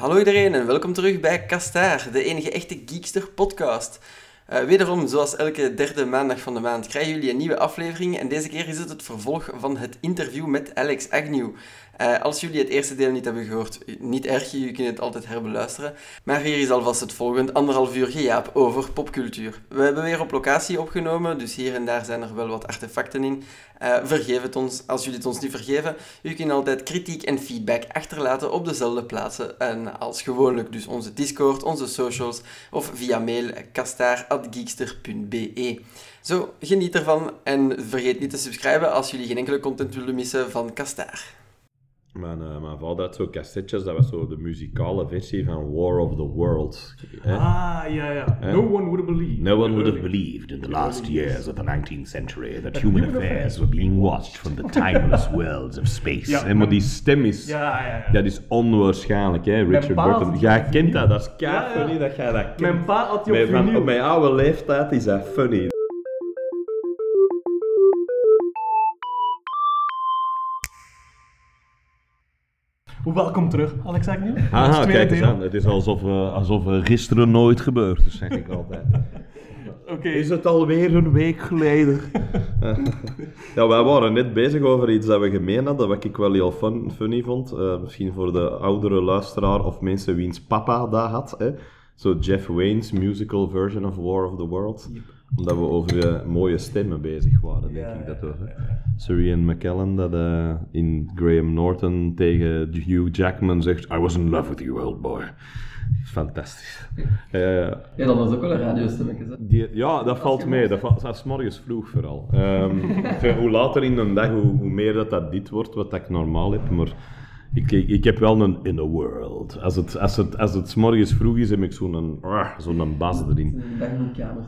Hallo iedereen en welkom terug bij Kastaar, de enige echte Geekster podcast. Uh, wederom, zoals elke derde maandag van de maand, krijgen jullie een nieuwe aflevering. En deze keer is het het vervolg van het interview met Alex Agnew. Uh, als jullie het eerste deel niet hebben gehoord, niet erg, jullie kunnen het altijd herbeluisteren. Maar hier is alvast het volgende anderhalf uur gejaap over popcultuur. We hebben weer op locatie opgenomen, dus hier en daar zijn er wel wat artefacten in. Uh, vergeef het ons, als jullie het ons niet vergeven. Jullie kunnen altijd kritiek en feedback achterlaten op dezelfde plaatsen en als gewoonlijk. Dus onze Discord, onze socials of via mail kastaar.geekster.be. Zo, geniet ervan en vergeet niet te subscriben als jullie geen enkele content willen missen van Kastaar. Mijn, uh, mijn vader had zo cassettes, dat was zo de muzikale versie van War of the Worlds. Ah, ja, ja. No one would have believed. No one would have believed in the last years of the 19th century that human affairs were being watched from the timeless worlds of space. Ja, maar die stem is, ja, ja, ja. dat is onwaarschijnlijk, hè, Richard Burton. Jij kent dat, dat is kei funny dat jij dat kent. Mijn pa had die op mijn, op mijn oude leeftijd is dat funny. Welkom terug, Alex Agnew. Ah, kijk eens aan. Het is alsof, uh, alsof uh, gisteren nooit gebeurd is, zeg ik altijd. Okay. Is het alweer een week geleden? ja, wij waren net bezig over iets dat we gemeen hadden, wat ik wel heel fun, funny vond. Uh, misschien voor de oudere luisteraar of mensen wiens papa dat had. Zo Jeff Wayne's musical version of War of the Worlds. Yep omdat we over uh, mooie stemmen bezig waren, denk ik dat we. Sir McKellen dat uh, in Graham Norton tegen Hugh Jackman zegt I was in love with you, old boy. Fantastisch. Uh, ja, dat was ook wel een radiostemmetje. Ja, dat valt mee. Dat, valt, dat is morgens vroeg vooral. Um, hoe later in de dag, hoe, hoe, meer dat, dat dit wordt, wat ik normaal heb. Maar ik, ik, ik, heb wel een in a world. Als het, als het, als het morgens vroeg is, heb ik zo'n uh, zo'n bas erin.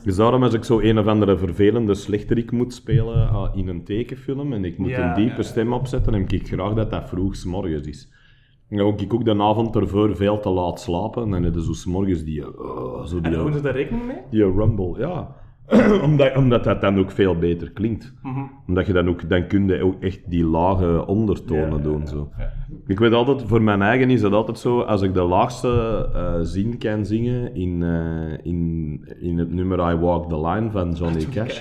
Dus daarom als ik zo een of andere vervelende slechterik moet spelen uh, in een tekenfilm en ik moet een diepe stem opzetten, heb ik graag dat dat vroeg morgens is. En dan ik ook de avond ervoor veel te laat slapen en dan heb je zo morgens die... Uh, zo die en houden ze daar rekening mee? Die rumble, ja. omdat, omdat dat dan ook veel beter klinkt. Mm Omdat je dan ook, dan kun je ook echt die lage ondertonen doen. Zo. Ik weet altijd, voor mijn eigen is het altijd zo, als ik de laagste uh, zin kan zingen in, uh, in, in het nummer I Walk the Line van Johnny Cash.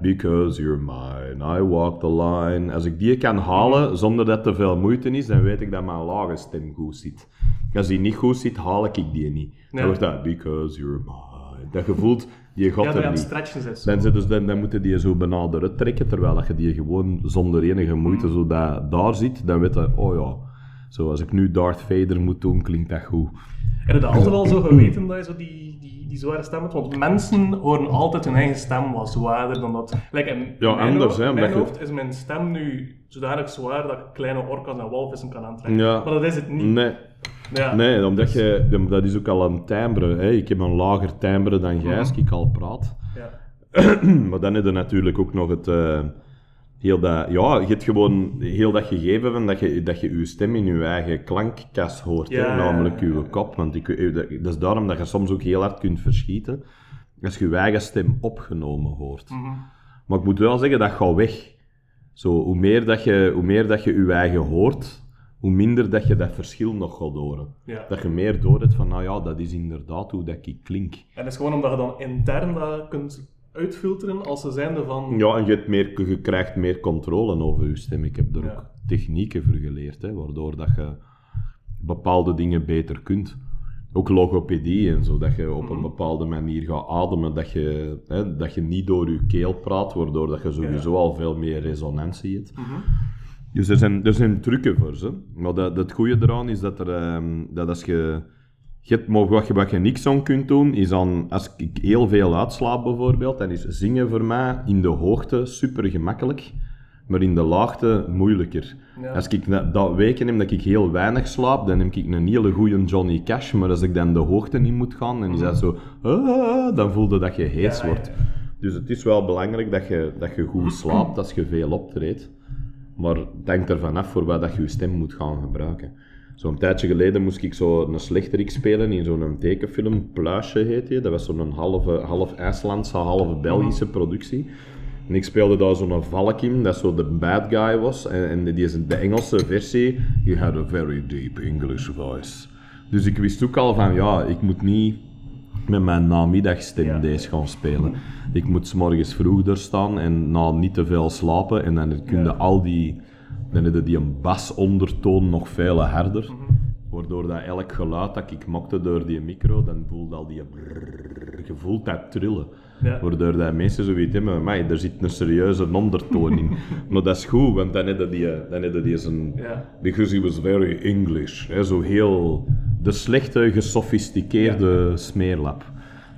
Because you're mine, I walk the line. Als ik die kan halen mhm. zonder dat te veel moeite is, dan weet ik dat mijn lage stem goed zit. Als die niet goed zit, haal ik die niet. Dan wordt dat, because you're mine. Dat je voelt, je gaat er niet. Dan, dus, dan, dan moeten die zo benaderen trekken, terwijl dat je die gewoon zonder enige moeite mm. zo dat, daar ziet, dan weet je, oh ja, zo als ik nu Darth Vader moet doen, klinkt dat goed. Heb je dat altijd al zo geweten dat je zo die, die, die zware stem hebt? Want mensen horen altijd hun eigen stem wat zwaarder dan dat. Like in ja, mijn anders, hoofd, hè, mijn hoofd is mijn stem nu zodanig zwaar dat ik kleine orka's en walvissen kan aantrekken. Ja. Maar dat is het niet. Nee. Ja. Nee, omdat je, dat is ook al een timbre. Hè. Ik heb een lager timbre dan jij, als ik al praat. Ja. maar dan heb je natuurlijk ook nog het... Uh, heel dat, ja, je hebt gewoon heel dat gegeven van dat je, dat je je stem in je eigen klankkast hoort, ja, hè, namelijk je kop. Want ik, eh, dat is daarom dat je soms ook heel hard kunt verschieten als je je eigen stem opgenomen hoort. Mm -hmm. Maar ik moet wel zeggen, dat gaat weg. Zo, hoe, meer dat je, hoe meer dat je je eigen hoort, hoe minder dat je dat verschil nog gaat horen. Dat je meer door hebt van, nou ja, dat is inderdaad hoe dat ik klink. En dat is gewoon omdat je dan intern dat kunt uitfilteren als ze zijnde van... Ja, en je, hebt meer, je krijgt meer controle over je stem. Ik heb er ook technieken voor geleerd, hè, waardoor dat je bepaalde dingen beter kunt. Ook logopedie en zo, dat je op een mhm. bepaalde manier gaat ademen, dat je, hè, dat je niet door je keel praat, waardoor dat je sowieso al veel meer resonantie hebt. Mhm. Dus er zijn, er zijn trucken voor ze. Maar dat, het goede eraan is dat, er, um, dat als je... je hebt, wat, je, wat je niks aan kunt doen, is dan, als ik heel veel uitslaap bijvoorbeeld, dan is zingen voor mij in de hoogte super gemakkelijk, maar in de laagte moeilijker. Als ik dat, dat weken heb dat ik heel weinig slaap, dan heb ik een hele goede Johnny Cash, maar als ik dan de hoogte niet moet gaan, dan is dat zo, ah, dan voelde dat je hees wordt. Dus het is wel belangrijk dat je, dat je goed slaapt als je veel optreedt. Maar denk ervan af voor wat dat je je stem moet gaan gebruiken. Zo'n tijdje geleden moest ik zo een slechterik spelen in zo'n tekenfilm, Pluisje heet die. Dat was zo'n halve, half IJslandse, halve Belgische productie. En ik speelde daar zo'n valk in, dat zo de bad guy was. En, en die is de Engelse versie. You had a very deep English voice. Dus ik wist ook al van, ja, ik moet niet met mijn namiddagstem Ja. deze gaan spelen. Ik moet 's morgens vroeg er staan en na niet te veel slapen. En dan kun je Ja. al die, dan heb je die een basondertoon nog veel harder. Mhm. Waardoor dat elk geluid dat ik maakte door die micro, dan voelde al die brrrr, je voelt dat trillen. Ja. Waardoor dat mensen zoiets hebben, maar er zit een serieuze ondertoon in. maar dat is goed, want dan heb je die, dan heb je die zijn... Ja. Because he was very English. Hè, zo heel... De slechte, gesofisticeerde smeerlap.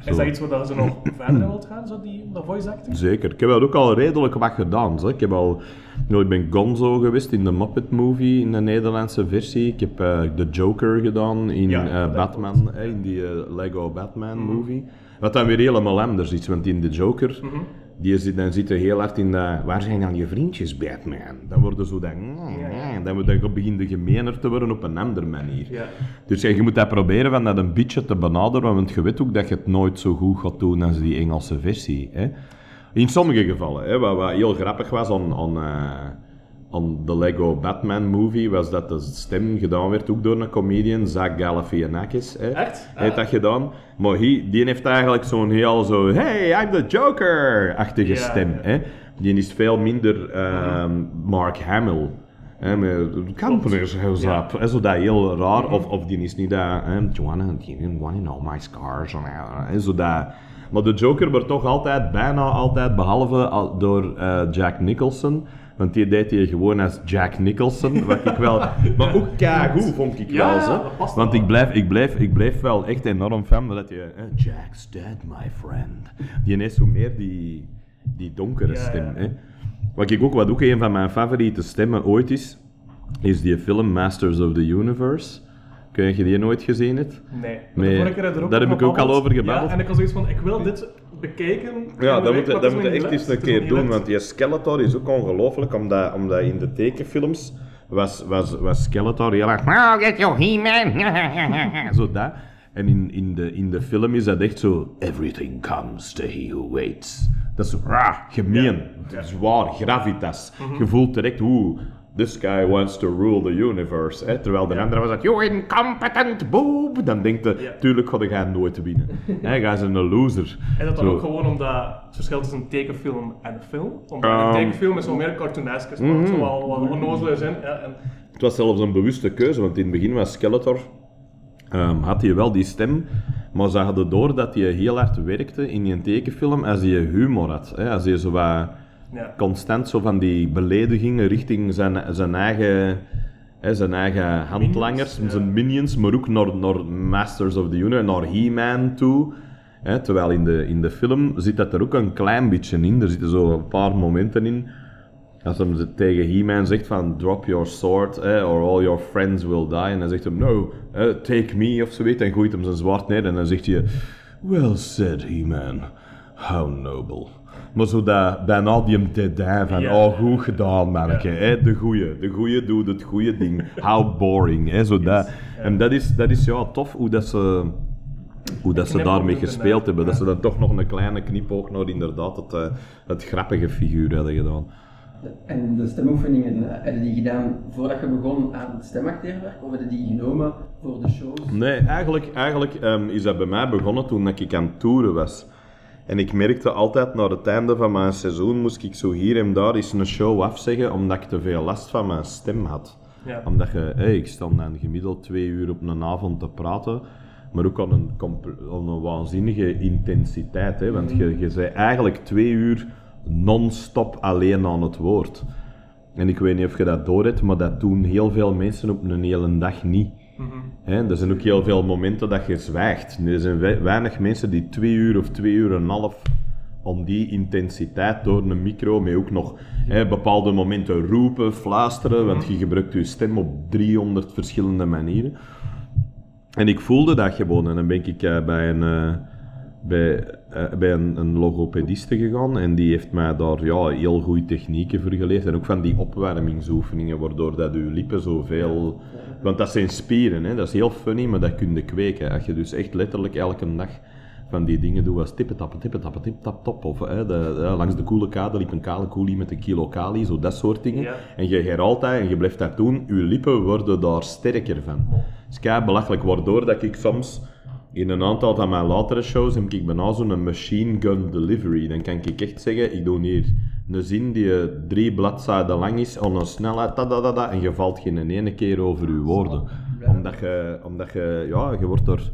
Is dat iets waar je nog verder wilt gaan, zo die, dat voice acting? Zeker. Ik heb wel ook al redelijk wat gedaan. Zo. Ik, heb al, nou, ik ben Gonzo geweest in de Muppet Movie, in de Nederlandse versie. Ik heb eh, de Joker gedaan in Ja, eh, dat Batman. Mhm. eh, in die eh, Lego Batman movie. Wat dan weer helemaal anders is, want in de Joker, Mhm. die zit, dan zit er heel hard in dat, waar zijn dan je vriendjes Batman? Dan worden zo dat, dan, dan, dan begint de gemeener te worden op een andere manier. Ja. Dus ja, je moet dat proberen van dat een beetje te benaderen, want je weet ook dat je het nooit zo goed gaat doen als die Engelse versie. Hè? In sommige gevallen, hè, wat, wat heel grappig was aan, aan, eh, aan de Lego Batman movie, was dat de stem gedaan werd ook door een comedian, Zach Galifianakis. Hè? Echt? Heeft dat gedaan. Maar hij, die heeft eigenlijk zo'n heel zo, hey, I'm the Joker-achtige stem. Hè? Die is veel minder ehm, Mark Hamill. Hè, met Ja. Hè, zo dat heel raar. Of, of die is niet dat, hè, do you you wanna know my scars? Hè, zo dat. Maar de Joker wordt toch altijd, bijna altijd, behalve al- door eh, Jack Nicholson. Want die deed hij gewoon als Jack Nicholson, wat ik wel... Maar ook goed vond ik Ja, wel, zo. past Want ik blijf, ik, blijf, ik blijf wel echt enorm fan van dat je... eh, Jack's dead, my friend. Die heeft zo meer die, die donkere Ja, stem. ja. Hè. Wat ik ook, wat ook een van mijn favoriete stemmen ooit is, is die film Masters of the Universe. Kun je die nooit gezien hebt? Nee. Nee, De vorige keer heb je er ook daar heb ik ook al over gebabbeld. Ja, en ik was zoiets van, ik wil dit bekijken. Ja, dat moet, dat moet je echt eens een keer doen, want die Skeletor is ook ongelooflijk, omdat, omdat in de tekenfilms was, was, was Skeletor heel erg... Oh, get your He-Man! zo dat. En in, in, de, in de film is dat echt zo... Everything comes to he who waits. Dat is zo rah, gemeen, zwaar, gravitas. Je voelt direct, oeh, this guy wants to rule the universe. Hè? Terwijl de andere was dat, you incompetent boob. Dan denkt je, Ja. tuurlijk ga je nooit winnen. Hij is een loser. En dat dan ook gewoon omdat het verschil tussen een tekenfilm en een film. Omdat Ehm, een tekenfilm is wel meer cartoonesk, is zo wel wat onnozel is in. Ja, en, Het was zelfs een bewuste keuze, want in het begin was Skeletor, ehm, had hij wel die stem, maar ze hadden door dat hij heel hard werkte in die tekenfilm als hij humor had. Hè? Als hij zo wat ja. constant zo van die beledigingen richting zijn, zijn eigen... hè, zijn eigen handlangers, zijn minions, maar ook naar, naar Masters of the Universe, naar He-Man toe. Hè, terwijl in de, in de film zit dat er ook een klein beetje in. Er zitten zo een paar momenten in als ze- tegen He-Man zegt van drop your sword, eh, or all your friends will die. En dan zegt hem no, eh, take me of zoiets. En gooit hem zijn zwaard neer en dan zegt hij well said He-Man, how noble. Maar zo dat, bijna die hem dédain van, Ja. oh goed gedaan manneke, Ja. hè, de goeie, de goeie doet het goede ding. How boring, hè, zo dat. En dat is, dat is ja tof hoe dat ze... Hoe dat ze daarmee gespeeld hebben. Dat ze dan toch nog een kleine knipoog naar inderdaad het, eh, het grappige figuur hadden gedaan. En de stemoefeningen, eh, heb je die gedaan voordat je begon aan het stemacteerwerk? Of je die genomen voor de shows? Nee, eigenlijk, eigenlijk ehm, is dat bij mij begonnen toen dat ik aan het toeren was. En ik merkte altijd, na het einde van mijn seizoen, moest ik zo hier en daar eens een show afzeggen, omdat ik te veel last van mijn stem had. Ja. Omdat je, hey, ik sta dan gemiddeld twee uur op een avond te praten, maar ook aan een, aan een waanzinnige intensiteit. Hè? Want je, je bent eigenlijk twee uur non-stop alleen aan het woord. En ik weet niet of je dat door hebt, maar dat doen heel veel mensen op een hele dag niet. Er zijn ook heel veel momenten dat je zwijgt. Er zijn wei- weinig mensen die twee uur of twee uur en een half om die intensiteit door een micro, met ook nog bepaalde momenten roepen, fluisteren, want je gebruikt je stem op 300 verschillende manieren. En ik voelde dat gewoon. En dan ben ik eh, bij een, eh, bij, eh, bij een, een logopediste gegaan. En die heeft mij daar ja, heel goede technieken voor geleerd. En ook van die opwarmingsoefeningen, waardoor dat je lippen zoveel... Want dat zijn spieren, hè. dat is heel funny, maar dat kun je kweken. Als je dus echt letterlijk elke dag van die dingen doen was tippen tappen, tippen tappen, tip tap top. Of hè, de, langs de koele kade liep een kale koelie met een kilo kali, zo dat soort dingen. Ja. En je gaat altijd, en je blijft dat doen, je lippen worden daar sterker van. Het is belachelijk, waardoor dat ik soms in een aantal van mijn latere shows heb ik bijna zo'n machine gun delivery. Dan kan ik echt zeggen, ik doe hier een zin die drie bladzijden lang is, aan een snelheid, da, da, da, da, en je valt geen ene keer over je woorden. Omdat je, omdat je, ja, je wordt er...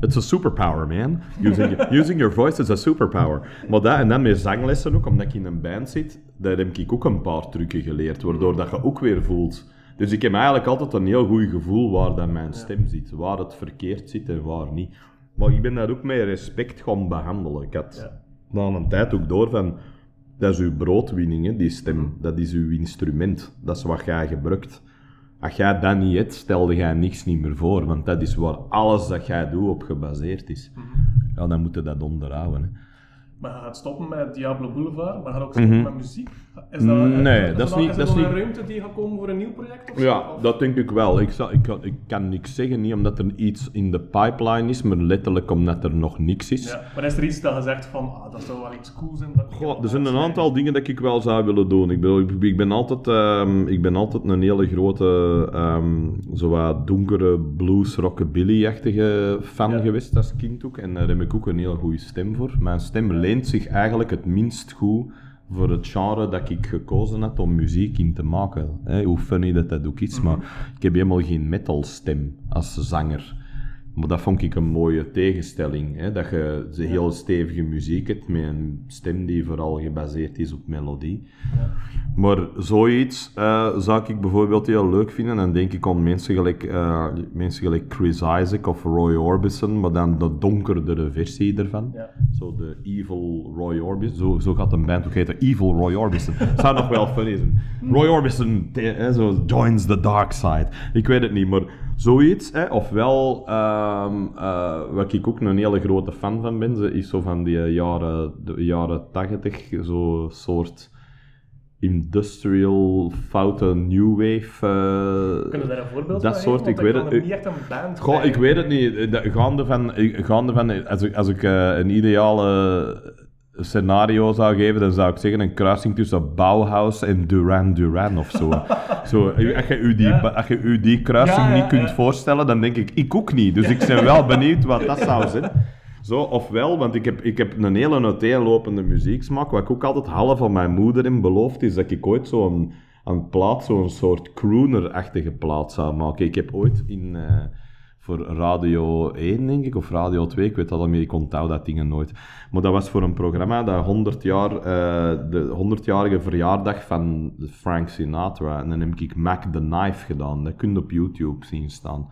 It's a superpower, man. Using, using your voice is a superpower. Maar dat, en dan met zanglessen ook, omdat ik in een band zit, daar heb ik ook een paar trucken geleerd, waardoor dat je ook weer voelt. Dus ik heb eigenlijk altijd een heel goed gevoel waar dat mijn stem zit, waar het verkeerd zit en waar niet. Maar ik ben dat ook met respect gaan behandelen. Ik had na een tijd ook door van, dat is uw broodwinning, hè, die stem. Dat is uw instrument. Dat is wat jij gebruikt. Als jij dat niet hebt, stelde jij niks niet meer voor, want dat is waar alles dat jij doet op gebaseerd is. Ja, dan moet je dat onderhouden. Hè. Maar je gaat stoppen met Diablo Boulevard, maar je gaat ook stoppen met muziek. Is dat. Nee, dat is niet- Is dat is nog een niet- ruimte die gaat komen voor een nieuw project? Of zo? Ja, dat denk ik wel. Ik, zal, ik, kan, ik kan niks zeggen, niet omdat er iets in de pipeline is, maar letterlijk omdat er nog niks is. Ja, maar is er iets dat je zegt van, ah, dat zou wel iets cool zijn? Dat Goh, er zijn een aantal dingen dat ik wel zou willen doen. Ik ben, ik, ben, altijd, ehm, ik ben altijd een hele grote, wat donkere blues, rockabilly-achtige fan Ja. geweest als kind ook. En daar heb ik ook een heel goede stem voor. Mijn stem leent zich eigenlijk het minst goed voor het genre dat ik gekozen had om muziek in te maken. Hè, hoe funny dat dat ook is, maar ik heb helemaal geen metalstem als zanger. Maar dat vond ik een mooie tegenstelling. Hè? Dat je ze heel stevige muziek hebt met een stem die vooral gebaseerd is op melodie. Maar zoiets eh, zou ik bijvoorbeeld heel leuk vinden. Dan denk ik aan mensen gelijk, eh, mensen gelijk Chris Isaac of Roy Orbison, maar dan de donkerdere versie ervan. Ja. Zo de Evil Roy Orbison. Zo, zo gaat een band ook heten. Evil Roy Orbison. Zou nog wel funny zijn. Roy Orbison zo joins the dark side. Ik weet het niet, maar zoiets. Hè, ofwel, ehm, eh, wat ik ook een hele grote fan van ben, ze is zo van die jaren, de jaren 80, zo soort industrial, foute new wave. eh, Kunnen we daar een voorbeeld dat van soort, ik weet het- niet echt een band Goh, bij. ik weet het niet. Eh, Gaande van, ik- gaande van als ik, als ik eh, een ideale scenario zou geven, dan zou ik zeggen een kruising tussen Bauhaus en Duran Duran of zo. zo eh, als, je u die, Ja. als je u die kruising Ja, ja, niet kunt voorstellen, dan denk ik, ik ook niet. Dus ik ben wel benieuwd wat dat zou zijn. Zo, ofwel, want ik heb, ik heb een hele uiteenlopende muzieksmaak, wat ik ook altijd half van mijn moeder in beloofd is, dat ik ooit zo'n een plaat, zo'n soort crooner-achtige plaat zou maken. Ik heb ooit in, eh, voor Radio 1, denk ik, of Radio 2, ik weet dat al meer, ik onthoud dat dingen nooit. Maar dat was voor een programma dat 100 jaar, eh, de 100-jarige verjaardag van Frank Sinatra. En dan heb ik Mac the Knife gedaan. Dat kun je op YouTube zien staan.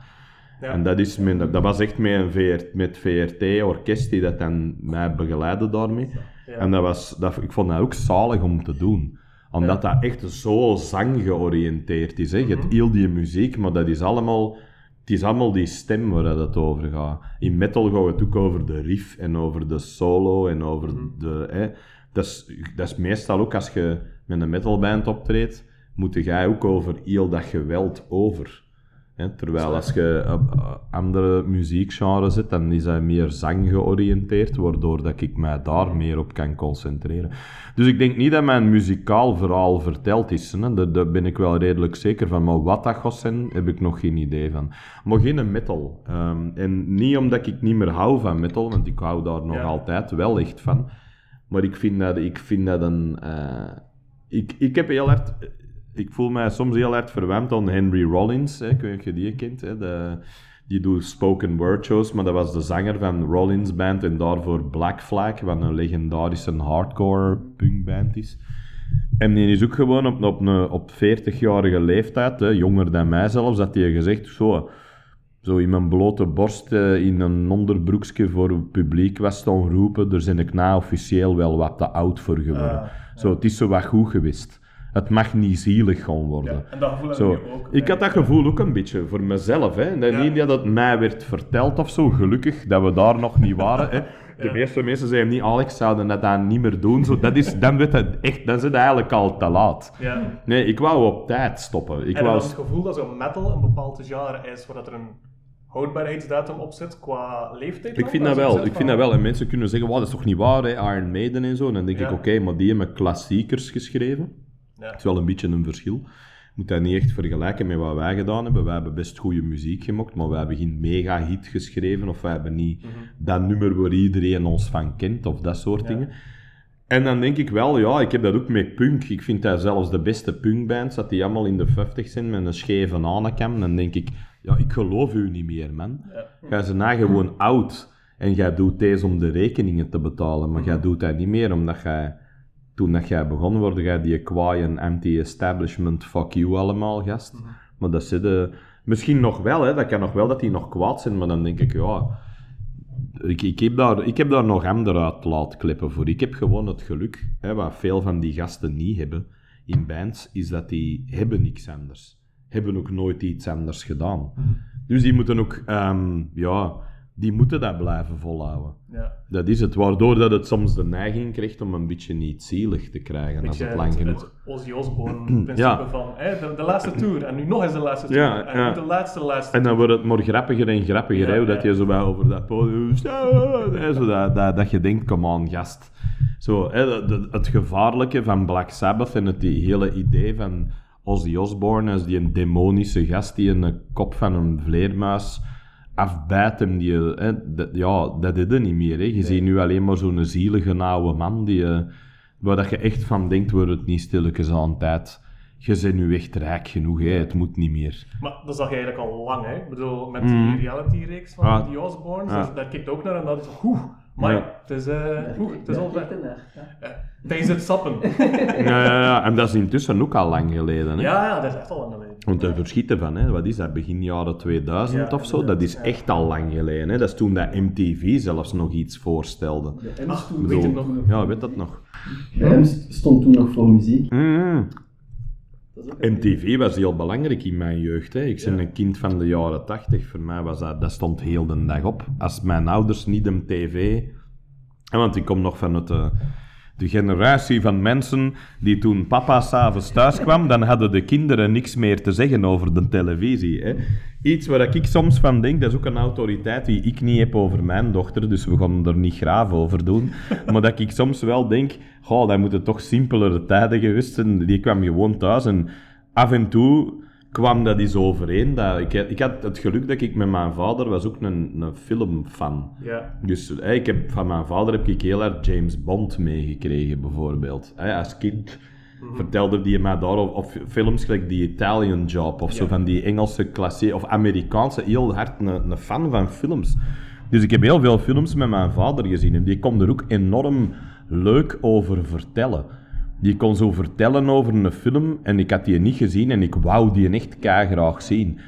Ja. En dat, is met, dat was echt met een VR, met VRT-orkest die dat dan mij begeleidde daarmee. Ja. En dat was, dat, ik vond dat ook zalig om te doen. Omdat dat echt zo zanggeoriënteerd is. Hè. Je hebt heel die muziek, maar dat is allemaal... Het is allemaal die stem waar dat het over gaat. In metal gaat het ook over de riff en over de solo en over de... Hè. Dat, is, dat is meestal ook als je met een metalband optreedt, moet jij ook over heel dat geweld over. Hè, terwijl als je op eh, andere muziekgenres zit, dan is dat meer zang georiënteerd, waardoor dat ik mij daar meer op kan concentreren. Dus ik denk niet dat mijn muzikaal verhaal verteld is. Hè. Daar, daar ben ik wel redelijk zeker van. Maar wat dat gaat zijn, heb ik nog geen idee van. Maar geen metal. Ehm, en niet omdat ik niet meer hou van metal, want ik hou daar nog Ja. altijd wel echt van. Maar ik vind dat, ik vind dat een... eh, ik, ik heb heel hard... Ik voel mij soms heel hard verwend aan Henry Rollins. Hè, ik weet niet of je die kent. Hè, de, die doet spoken word shows, maar dat was de zanger van Rollins Band en daarvoor Black Flag, wat een legendarische hardcore punkband is. En die is ook gewoon op, op, een, op 40-jarige leeftijd, hè, jonger dan mij zelfs, dat hij gezegd zo, zo in mijn blote borst eh, in een onderbroekje voor het publiek was staan roepen, daar ben ik na officieel wel wat te oud voor geworden. Ah, Zo, het is zo wat goed geweest. Het mag niet zielig gaan worden. Ja, en dat gevoel Zo. je ook. Ik had dat gevoel ook een beetje voor mezelf. Hè. Dat Ja. Niet dat het mij werd verteld of zo, gelukkig dat we daar nog niet waren. Hè. De Ja. meeste mensen zeiden niet, Alex, zouden dat dan niet meer doen. Zo, dat is, dan, weet het echt, dan is het eigenlijk al te laat. Ja. Nee, ik wou op tijd stoppen. Ik en wou... het gevoel dat zo'n metal een bepaald genre is, waar dat er een houdbaarheidsdatum op zit qua leeftijd? Ik vind dat wel. Ik vind dat wel. En mensen kunnen zeggen, "Wow, dat is toch niet waar, hè? Iron Maiden en zo. En dan denk Ja. ik, oké, maar die hebben klassiekers geschreven. Ja. Het is wel een beetje een verschil. Je moet dat niet echt vergelijken met wat wij gedaan hebben. Wij hebben best goede muziek gemaakt, maar wij hebben geen mega-hit geschreven. Of wij hebben niet dat nummer waar iedereen ons van kent, of dat soort Ja. dingen. En dan denk ik wel, ja, ik heb dat ook met punk. Ik vind dat zelfs de beste punkbands, dat die allemaal in de 50 zijn met een scheve aanekam. Dan denk ik, ja, ik geloof u niet meer, man. Ja. Jij ze na gewoon oud. En jij doet deze om de rekeningen te betalen. Maar jij doet dat niet meer omdat jij... Toen dat jij begon, word jij die kwaai en anti-establishment fuck you allemaal, gast. Maar dat zitten... Misschien nog wel, hè. Dat kan nog wel dat die nog kwaad zijn. Maar dan denk ik, ja... Ik, ik, heb daar, ik heb daar nog andere voor. Ik heb gewoon het geluk, hè, wat veel van die gasten niet hebben in bands, is dat die hebben niks anders. Hebben ook nooit iets anders gedaan. Dus die moeten ook, ehm, ja, die moeten dat blijven volhouden. Ja. Dat is het, waardoor dat het soms de neiging krijgt om een beetje niet zielig te krijgen als Beetje het lang genoeg... Ozzy Osbourne-principe Ja. van hè, de, de laatste tour en nu nog eens de laatste tour Ja, en nu de laatste laatste En dan wordt het maar grappiger en grappiger, hè, dat je zo bij over dat podium... hè, Zo dat, dat, dat je denkt, kom aan, gast. Zo, hè, dat- het gevaarlijke van Black Sabbath en het die hele idee van Ozzy Osbourne als die een demonische gast die een kop van een vleermuis afbijt die... Hè, dat, ja, dat is er niet meer. Hè. Je ziet nu alleen maar zo'n zielige oude man die... eh, waar dat je echt van denkt, wordt het niet stilletjes aan tijd. Je bent nu echt rijk genoeg, hè. het moet niet meer. Maar dat zag je eigenlijk al lang, hè? Ik bedoel, met Mhm. die reality-reeks van Ah. die Osbournes, Ja. dus daar kijkt ook naar en dat is oeh, maar Ja. het is, eh oeh, het is al. Tijdens het sappen. Ja, ja, ja, en dat is intussen ook al lang geleden. Hè? Ja, ja, dat is echt al lang geleden. Want er verschieten van, hè? wat is dat, begin jaren 2000 Ja, of zo? Dat is echt al lang geleden. Hè? Dat is toen dat MTV zelfs nog iets voorstelde. Bij hem stond, weet Bedoel, nog. Ja, weet dat nog? hem stond toen nog voor muziek. Mm. Een- MTV was heel belangrijk in mijn jeugd. Hè. Ik ben een kind van de jaren 80. Voor mij was dat, dat stond heel de dag op. Als mijn ouders niet een tv... Want ik kom nog van het, eh, de generatie van mensen die toen papa s'avonds thuis kwam, dan hadden de kinderen niks meer te zeggen over de televisie. Hè. Iets waar ik soms van denk, dat is ook een autoriteit die ik niet heb over mijn dochter, dus we gaan er niet graaf over doen. Maar dat ik soms wel denk, goh, dat moeten toch simpelere tijden geweest zijn. Die kwam gewoon thuis en af en toe kwam dat eens overeen. Dat, ik, ik had het geluk dat ik met mijn vader was ook een, een filmfan. Ja. Dus hè, ik heb, van mijn vader heb ik heel erg James Bond meegekregen, bijvoorbeeld. Hè, als kind vertelde die mij daar, of, films gelijk die Italian Job, of zo van die Engelse klasse, of Amerikaanse, heel hard een, een fan van films. Dus ik heb heel veel films met mijn vader gezien en die kon er ook enorm leuk over vertellen. Die kon zo vertellen over een film en ik had die niet gezien en ik wou die echt graag zien.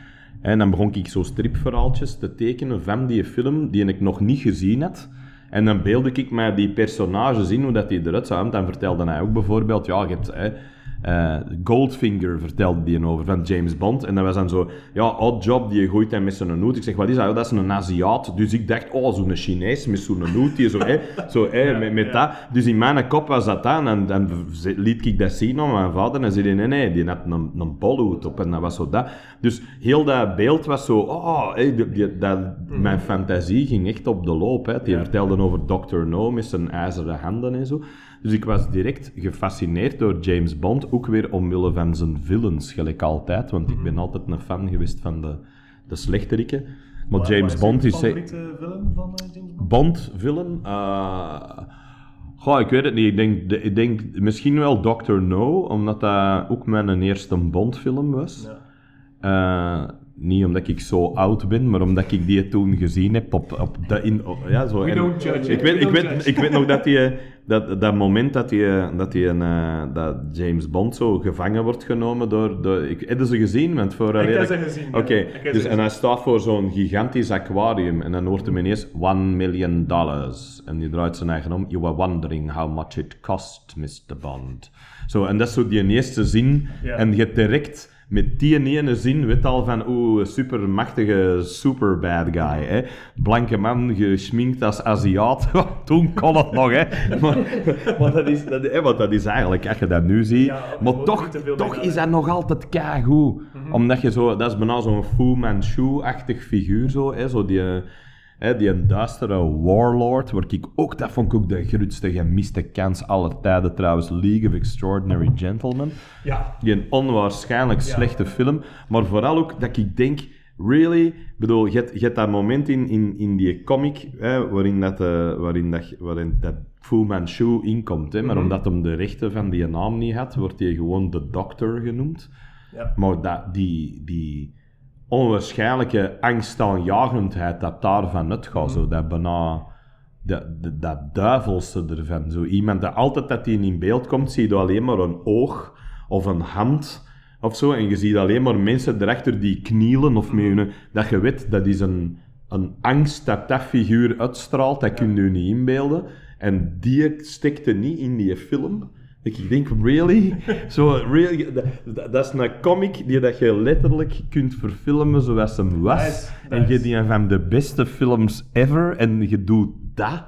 En dan begon ik zo stripverhaaltjes te tekenen van die film die ik nog niet gezien had. En dan beelde ik mij die personages in, hoe dat die eruit zou. Dan vertelde hij ook bijvoorbeeld, ja, je hebt... Hè, eh, Goldfinger vertelde die over, van James Bond. En dat was dan zo, ja, odd job, die gooit hij met zijn hoed. Ik zeg, wat is dat? Oh, dat is een Aziat. Dus ik dacht, oh, zo'n Chinees met zo'n hoed, die zo, hè, zo, hè, met, met dat. Dus in mijn kop was dat aan. En dan liet ik dat zien aan mijn vader. En zei hij, nee, nee, die had een, een bolhoed op. En dat was zo dat. Dus heel dat beeld was zo, oh, hè, die, die- dat, mijn fantasie ging echt op de loop. Hè. Die vertelde over Dr. No met zijn ijzeren handen en zo. Dus ik was direct gefascineerd door James Bond, ook weer omwille van zijn villains, gelijk altijd. Want ik ben altijd een fan geweest van de, de slechteriken. Maar James Bond je is... eh, favoriete film van eh, James Bond? Bond villain? Eh, goh, ik weet het niet. Ik denk, de- ik denk misschien wel Dr. No, omdat dat ook mijn eerste Bond film was. Ja. Eh, niet omdat ik zo oud ben, maar omdat ik die toen gezien heb op, op de in, op- ja, zo. We en- don't judge, ik weet, We ik, weet, ik weet nog dat, die, dat dat moment dat, die, dat, die een, eh, dat James Bond zo gevangen wordt genomen door... door ik, hebben ze gezien? Want voor Ik heb ze gezien. Oké, dus, en hij staat voor zo'n gigantisch aquarium en dan hoort hem ineens 1 million dollars. En die draait zijn eigen om. You were wondering how much it cost, Mr. Bond. Zo, en dat is zo die eerste zin. Ja. En je direct met die ene zin weet al van oeh, supermachtige, super bad guy. Hè? Blanke man, gesminkt als Aziat. Toen kon het nog, hè. Maar, maar dat, is, dat, hè, want dat is eigenlijk, als je dat nu ziet... Ja, maar toch, toch is dat nog altijd keigoed. Mhm. Omdat je zo, dat is bijna zo'n Fu Manchu-achtig figuur zo, hè, zo die, hè, die een duistere warlord, waar ik ook, dat vond ik ook de grootste gemiste kans aller tijden trouwens, League of Extraordinary Gentlemen. Ja. Die een onwaarschijnlijk slechte film, maar vooral ook dat ik denk, really, ik bedoel, je hebt, je hebt dat moment in, in, in die comic, hè, waarin, dat, eh, waarin, dat, waarin dat Fu Manchu inkomt, hè, maar Mhm. omdat hem de rechten van die naam niet had, wordt hij gewoon de Doctor genoemd. Ja. Maar dat, die, die onwaarschijnlijke angstaanjagendheid dat daarvan uitgaat, zo, dat bijna... Dat, dat, dat duivelse ervan. Zo iemand dat altijd dat hij in beeld komt, zie je alleen maar een oog of een hand of zo. En je ziet alleen maar mensen erachter die knielen of met hun... Dat je weet, dat is een, een angst dat dat figuur uitstraalt. Dat kun je je niet inbeelden. En die stekte niet in die film. Ik denk, really? Zo, really? Dat, is een comic die dat je letterlijk kunt verfilmen zoals hem was. En je die een van de beste films ever en je doet dat.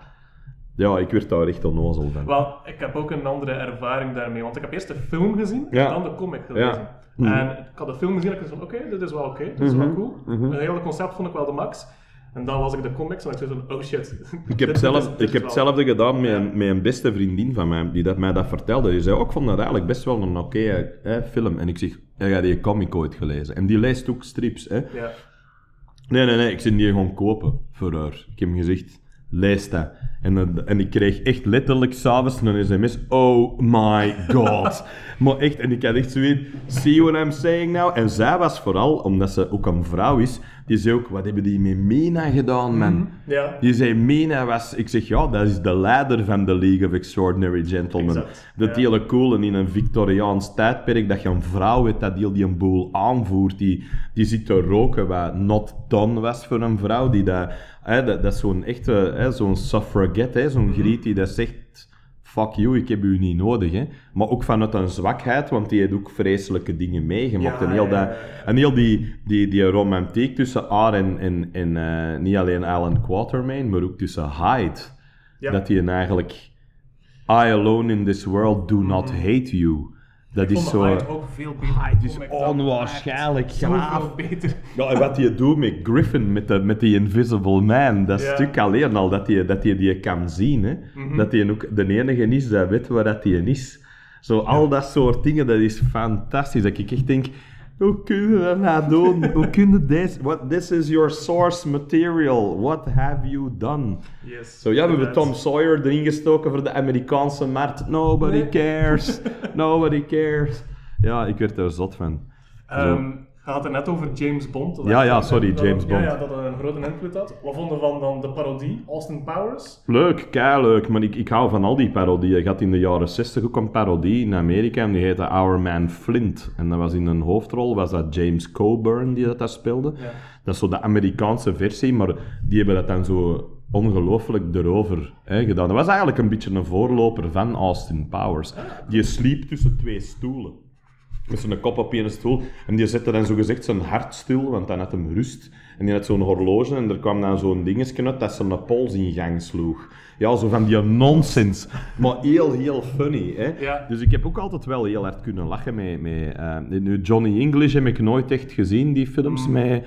Ja, ik werd daar echt onnozel van. Wel, ik heb ook een andere ervaring daarmee, want ik heb eerst de film gezien Ja. en dan de comic gelezen. Ja. Mhm. En ik had de film gezien en ik dacht van, oké, dit is wel oké, dit is wel cool. Mhm. Het hele concept vond ik wel de max. En dan las ik de comics en ik zei van, oh shit. Ik heb, zelf, ik heb hetzelfde gedaan met, een, met een beste vriendin van mij, die dat mij dat vertelde. Die zei, ook, ik vond dat eigenlijk best wel een oké film. En ik zeg, heb jij die comic ooit gelezen? En die leest ook strips, hè. Ja. Nee, nee, nee, ik zit die gewoon kopen voor haar. Ik heb hem gezegd, lees dat. En, dan- en ik kreeg echt letterlijk s'avonds een sms, oh my god. maar echt, en ik had echt zoiets, see what I'm saying now? En zij was vooral, omdat ze ook een vrouw is, die zei ook, wat hebben die met Mena gedaan, man? Ja. Die zei, Mena was... Ik zeg, ja, dat is de leider van de League of Extraordinary Gentlemen. Exact, Dat ja. hele cool en in een Victoriaans tijdperk, dat je een vrouw hebt dat die, die een boel aanvoert, die, die zit te roken, wat not done was voor een vrouw, die dat... Hè, dat, dat is zo'n echte, hè, zo'n suffragette, hè, zo'n griet die dat zegt... Fuck you, ik heb u niet nodig. Hè. Maar ook vanuit een zwakheid, want die heeft ook vreselijke dingen meegemaakt. Ja, en heel, dat, en heel die, die, die romantiek tussen haar en, en, en eh, niet alleen Alan Quatermain, maar ook tussen Hyde. Ja. Dat hij eigenlijk... I alone in this world do not hate you. Dat Ik is vond zo... Hyde ook veel beter. Hyde is comic dan onwaarschijnlijk gaaf. Beter. Ja, en wat hij doet met Griffin, met, de, met die Invisible Man, dat Ja. stuk alleen al, dat hij dat die, die kan zien. Hè? Mhm. Dat hij ook de enige is dat weet waar dat hij is. Zo, al dat soort dingen, dat is fantastisch. Dat ik echt denk, hoe kun je dat nou doen? hoe kun je deze... What, this is your source material. What have you done? Yes. Zo, ja, we hebben. Tom Sawyer erin gestoken voor de Amerikaanse markt. Nobody Nee. cares. Nobody cares. Ja, ik werd er zot van. Ehm, je had het net over James Bond. Ja, ja, sorry, Dat- James ja, Bond. Ja, dat dat een grote invloed had. Wat vonden van dan de parodie, Austin Powers? Leuk, kei leuk, maar ik, ik hou van al die parodieën. Je had in de jaren 60 ook een parodie in Amerika en die heette Our Man Flint. En dat was in een hoofdrol, was dat James Coburn die dat daar speelde. Ja. Dat is zo de Amerikaanse versie, maar die hebben dat dan zo ongelooflijk erover hè, gedaan. Dat was eigenlijk een beetje een voorloper van Austin Powers. Die sliep tussen twee stoelen. Met zijn kop op één stoel. En die zette dan zogezegd zijn hart stil, want dan had hem rust. En die had zo'n horloge en er kwam dan zo'n dingetje uit dat zijn pols in gang sloeg. Ja, zo van die nonsens. Maar heel, heel funny. Hè? Ja. Dus ik heb ook altijd wel heel hard kunnen lachen met... met eh, nu, Johnny English heb ik nooit echt gezien, die films met ehm,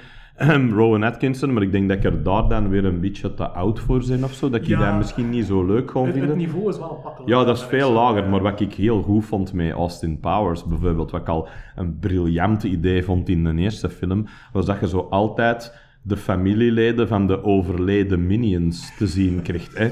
Rowan Atkinson. Maar ik denk dat ik er daar dan weer een beetje te oud voor ben of zo. Dat ik Ja. dat misschien niet zo leuk kon Het, het vinden. niveau is wel een pak Ja, dat is veel lager, maar wat ik heel goed vond met Austin Powers, bijvoorbeeld, wat ik al een briljant idee vond in de eerste film, was dat je zo altijd de familieleden van de overleden minions te zien krijgt. Hè?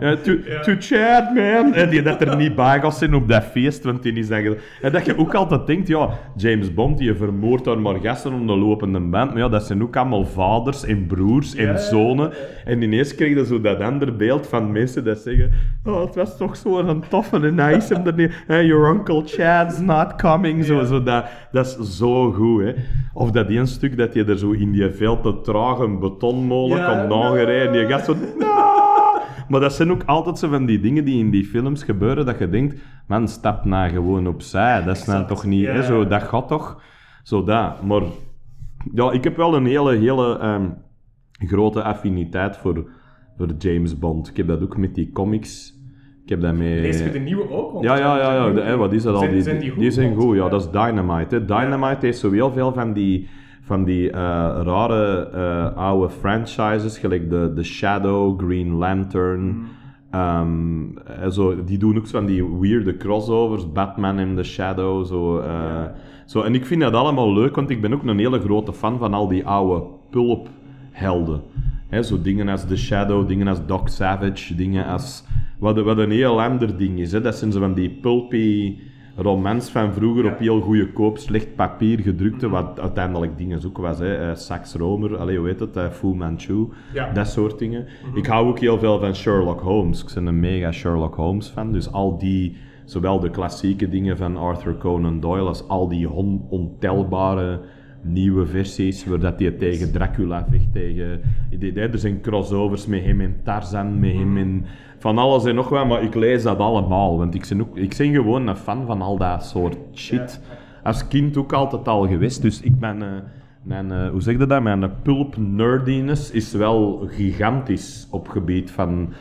Ja, to, to Chad, man! En die dat er niet bij gaat zijn op dat feest, want die is dan... ge- En dat je ook altijd denkt, ja, James Bond, die vermoordt daar maar gasten om de lopende band, maar ja, dat zijn ook allemaal vaders en broers en zonen. En ineens kreeg je zo dat andere beeld van mensen dat zeggen: Oh, het was toch zo'n toffe en nice. En dan, hey, your uncle Chad's not coming. Zo, zo dat, dat is zo goed, hè. Of dat één stuk dat je er zo in die veel te trage betonmolen Ja, komt no. aangereden. En je gaat zo. "No!" Maar dat zijn ook altijd zo van die dingen die in die films gebeuren, dat je denkt, man, stap nou gewoon opzij. Dat is nou toch niet, hè, zo, dat gaat toch? Zo dat. Maar ja, ik heb wel een hele, hele ehm, grote affiniteit voor, voor James Bond. Ik heb dat ook met die comics Ik heb dat mee... Lees je de nieuwe ook? Ja, ja, ja, ja. De, hè, wat is dat al? Zijn- Die, zijn die goed? zijn Want, goed, ja. ja. Dat is Dynamite. Hè. Dynamite heeft zo heel veel van die, van die eh, rare eh, oude franchises, gelijk de, de Shadow, Green Lantern. Mm. ehm, eh, zo, die doen ook zo van die weirde crossovers, Batman in the Shadow. Zo, zo. En ik vind dat allemaal leuk, want ik ben ook een hele grote fan van al die oude pulphelden. Hè, zo dingen als The Shadow, dingen als Doc Savage, dingen als... Wat, wat een heel ander ding is. Hè. Dat zijn zo van die pulpy romans van vroeger op heel goede koop, slecht papier gedrukte, wat uiteindelijk dingen zoeken was. Hè. Eh, Sax Romer, allee, hoe heet het? eh, Fu Manchu, Ja. dat soort dingen. Ik hou ook heel veel van Sherlock Holmes. Ik ben een mega Sherlock Holmes fan. Dus al die, zowel de klassieke dingen van Arthur Conan Doyle als al die on- ontelbare nieuwe versies, waar dat hij tegen Dracula vecht, tegen... Er zijn crossovers met hem in Tarzan, met hem in... Van alles en nog wat, maar ik lees dat allemaal. Want ik ben, ook, ik ben gewoon een fan van al dat soort shit. Als kind ook altijd al geweest. Dus ik ben... eh, mijn, eh, hoe zeg je dat? Mijn pulp nerdiness is wel gigantisch op gebied van,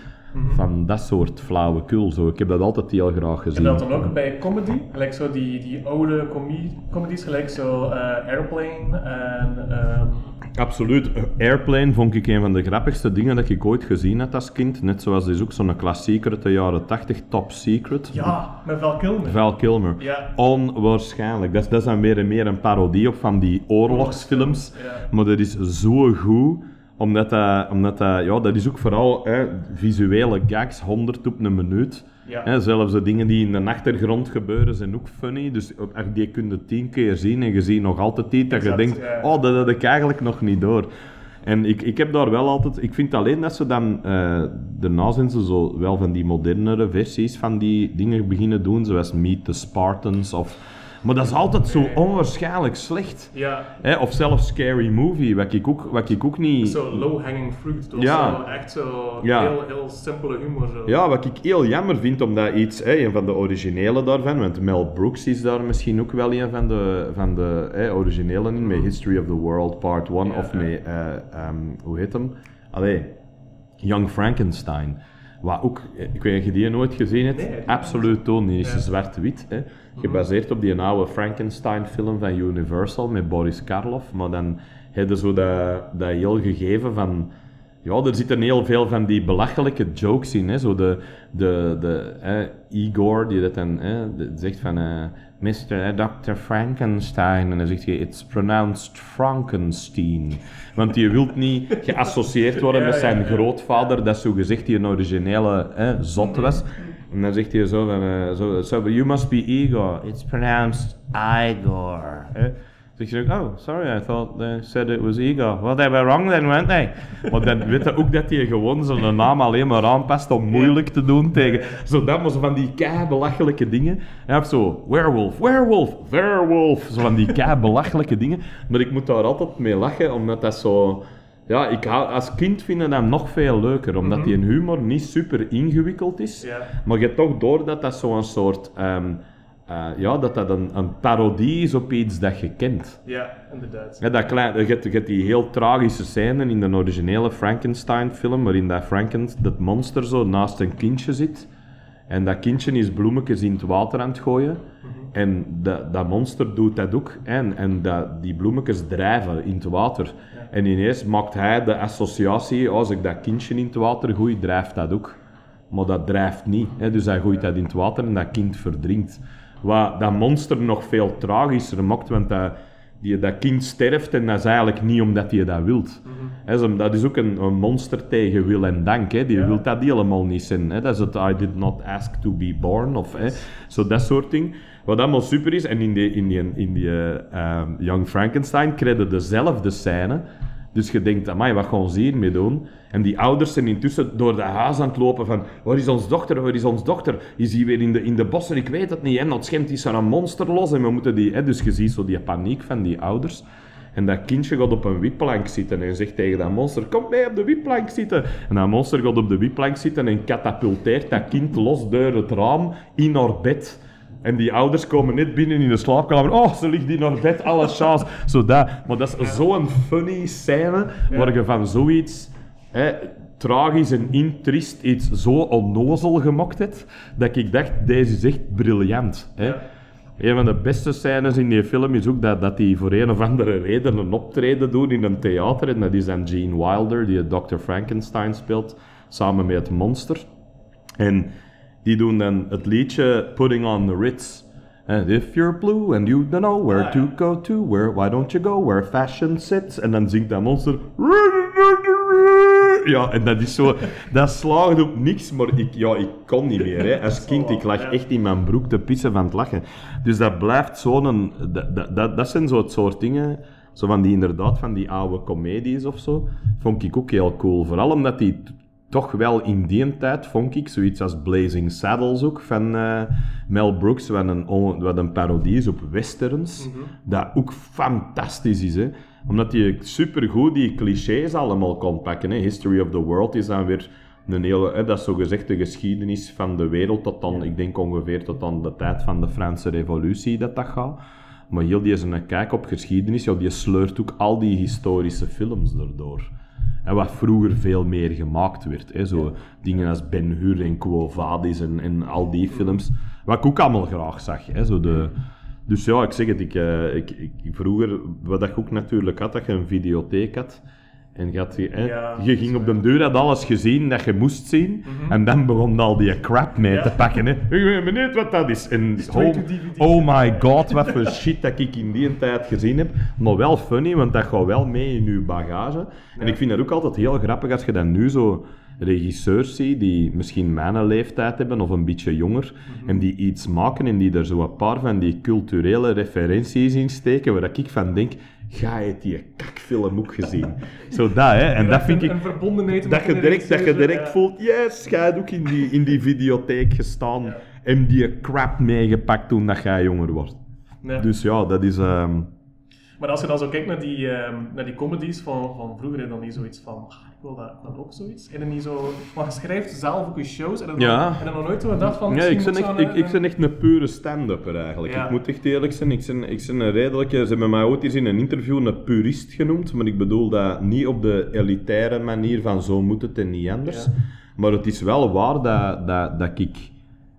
van dat soort flauwekul. Zo. Ik heb dat altijd heel graag En gezien. dat dan ook bij comedy, gelijk zo die, die oude comedy, comedies, gelijk zo eh, Airplane en ehm, Absoluut. Airplane vond ik een van de grappigste dingen dat ik ooit gezien heb als kind. Net zoals is ook zo'n klassieker uit de jaren 80, Top Secret. ja, met Val Kilmer. Val Kilmer. Ja. Onwaarschijnlijk. Dat is, dat is dan weer en meer een parodie op van die oorlogsfilms. Ja. Maar dat is zo goed, omdat dat, omdat dat, ja, dat is ook vooral hè, visuele gags, 100 op een minuut. Ja. Hè, zelfs de dingen die in de achtergrond gebeuren zijn ook funny. Dus als die kun je tien keer zien en je ziet nog altijd iets dat je denkt, oh, dat had ik eigenlijk nog niet door. En ik, ik heb daar wel altijd... Ik vind alleen dat ze dan... eh daarna zijn ze zo wel van die modernere versies van die dingen beginnen doen, zoals Meet the Spartans of... Maar dat is altijd zo onwaarschijnlijk slecht. Ja, Hè? Of zelfs Scary Movie, wat ik ook, wat ik ook niet... zo low-hanging fruit. Dat was Ja. zo echt zo Ja. heel, heel simpele humor. Zo. Ja, wat ik heel jammer vind, omdat iets, hè, een van de originele daarvan, want Mel Brooks is daar misschien ook wel een van de, van de hè, originelen in, met History of the World Part 1, Ja, of met, eh, ehm, hoe heet hem? Allee, Young Frankenstein. Wat ook, eh, ik weet niet of je die nooit gezien hebt, Nee, absoluut toon, die is Ja. zwart-wit. hè. Gebaseerd op die oude Frankenstein-film van Universal met Boris Karloff. Maar dan hebben zo dat, dat heel gegeven van... Ja, er zitten heel veel van die belachelijke jokes in. Hè. Zo de, de, de Igor die dat dan de- zegt van... eh Mr. eh, Dr. Frankenstein. En dan zegt hij, it's pronounced Frankenstein. Want je wilt niet geassocieerd worden Ja, met zijn ja. grootvader, dat zo gezegd die een originele zot was. En dan zegt hij zo van, eh, so, you must be Igor. It's pronounced Igor. Zeg je ook, oh, sorry, I thought they said it was Igor. Well, they were wrong then, weren't they? Maar dan weet je ook dat hij gewoon zijn naam alleen maar aanpast om moeilijk te doen tegen... Zo dat, maar zo van die kei belachelijke dingen. Hij heeft zo, werewolf, werewolf, werewolf. Zo van die kei belachelijke dingen. Maar ik moet daar altijd mee lachen, omdat dat zo... Ja, ik hou, als kind vind ik dat nog veel leuker, omdat die humor niet super ingewikkeld is. Maar je hebt toch door dat dat zo'n soort... ehm, eh, ja, dat dat een, een parodie is op iets dat je kent. Ja, inderdaad. Ja, dat klein, je, hebt, je hebt die heel tragische scène in de originele Frankenstein-film, waarin dat, Franken, dat monster zo naast een kindje zit. En dat kindje is bloemetjes in het water aan het gooien. En dat, dat monster doet dat ook. En, en dat, die bloemetjes drijven in het water. En ineens maakt hij de associatie, als ik dat kindje in het water gooi, drijft dat ook. Maar dat drijft niet. Hè? Dus hij gooit dat in het water en dat kind verdrinkt. Wat dat monster nog veel tragischer maakt, want dat, die, dat kind sterft en dat is eigenlijk niet omdat hij dat wilt. Zo- dat is ook een, een monster tegen wil en dank. Hè. Die Ja. wil dat helemaal niet zijn. Hè. Dat is het I did not ask to be born. Of, hè. Zo dat soort dingen. Wat allemaal super is. En in die, in die, in die ehm, Young Frankenstein krijgen dezelfde scène. Dus je denkt, amai, wat gaan ze hiermee doen? En die ouders zijn intussen door de huis aan het lopen van waar is ons dochter, waar is ons dochter? Is die weer in de, in de bossen? Ik weet het niet. En dat schemt is er een monster los en we moeten die... Hè? Dus je ziet zo die paniek van die ouders. En dat kindje gaat op een wipplank zitten en zegt tegen dat monster, kom mee op de wipplank zitten. En dat monster gaat op de wipplank zitten en katapulteert dat kind los door het raam in haar bed. En die ouders komen net binnen in de slaapkamer. Oh, ze ligt in haar bed, alle chance. Zo dat. Maar dat is zo'n funny scène waar je van zoiets hè, tragisch en intrist iets zo onnozel gemaakt hebt, dat ik dacht, deze is echt briljant. Hè. Ja. Een van de beste scènes in die film is ook dat, dat die voor een of andere reden een optreden doen in een theater. En dat is dan Gene Wilder, die Dr. Frankenstein speelt, samen met het monster. En die doen dan het liedje Putting on the Ritz. And if you're blue and you don't know where Ah, to ja. go to, where, why don't you go where fashion sits? En dan zingt dat monster... Ja, en dat is zo... Dat slaagt op niks, maar ik, ja, ik kon niet meer. Hè. Als kind, ik lag echt in mijn broek te pissen van het lachen. Dus dat blijft zo'n... Dat, dat, dat, dat zijn zo het soort dingen... Zo van die inderdaad, van die oude comedies of zo, vond ik ook heel cool. Vooral omdat die toch wel in die tijd, vond ik, zoiets als Blazing Saddles ook, van eh, Mel Brooks, wat een, wat een parodie is op westerns, dat ook fantastisch is, hè. Omdat hij supergoed die clichés allemaal kon pakken, hè. History of the World is dan weer een hele, hè, dat is zogezegd de geschiedenis van de wereld tot dan, ik denk ongeveer tot aan de tijd van de Franse revolutie dat dat gaat. Maar heel die is een kijk op geschiedenis, ja, die sleurt ook al die historische films erdoor. En wat vroeger veel meer gemaakt werd. Hè? Zo dingen als Ben Hur en Quo Vadis en, en al die films. Wat ik ook allemaal graag zag. Hè? Zo de, dus ja, ik zeg het. Ik, eh, ik, ik, vroeger, wat ik ook natuurlijk had, dat je een videotheek had. En je, had, je, hè, Ja, je ging op de deur, had alles gezien dat je moest zien. En dan begon al die crap mee Ja. te pakken. Hè. Ik weet niet wat dat is. En oh, oh my god, wat voor shit dat ik in die tijd gezien heb. Maar wel funny, want dat gaat wel mee in je bagage. En ik vind dat ook altijd heel grappig als je dan nu zo regisseurs ziet die misschien mijn leeftijd hebben of een beetje jonger. En die iets maken en die er zo een paar van die culturele referenties in steken. Waar ik van denk, ga je die kakfilm ook gezien? zo dat, hè. En dat vind ik... Een verbondenheid Dat je direct, dat je direct voelt, yes, jij hebt ook in die, in die videotheek gestaan en die crap meegepakt toen dat jij jonger wordt. Dus ja, dat is... ehm, Maar als je dan zo kijkt naar die, ehm, naar die comedies van, van vroeger, dan niet zoiets van, "Ah, wil dat, dat ook zoiets. En dan niet zo, maar je schrijft zelf ook je shows en dan, Ja. en dan nog nooit zo gedacht van, ja, ik ben, echt, ik, ik eh, ben echt een pure stand-upper eigenlijk. Ja. Ik moet echt eerlijk zijn, ik ben, ik ben een redelijke... Ze hebben mij ooit eens in een interview een purist genoemd, maar ik bedoel dat niet op de elitaire manier van zo moet het en niet anders. Ja. Maar het is wel waar dat, dat, dat ik...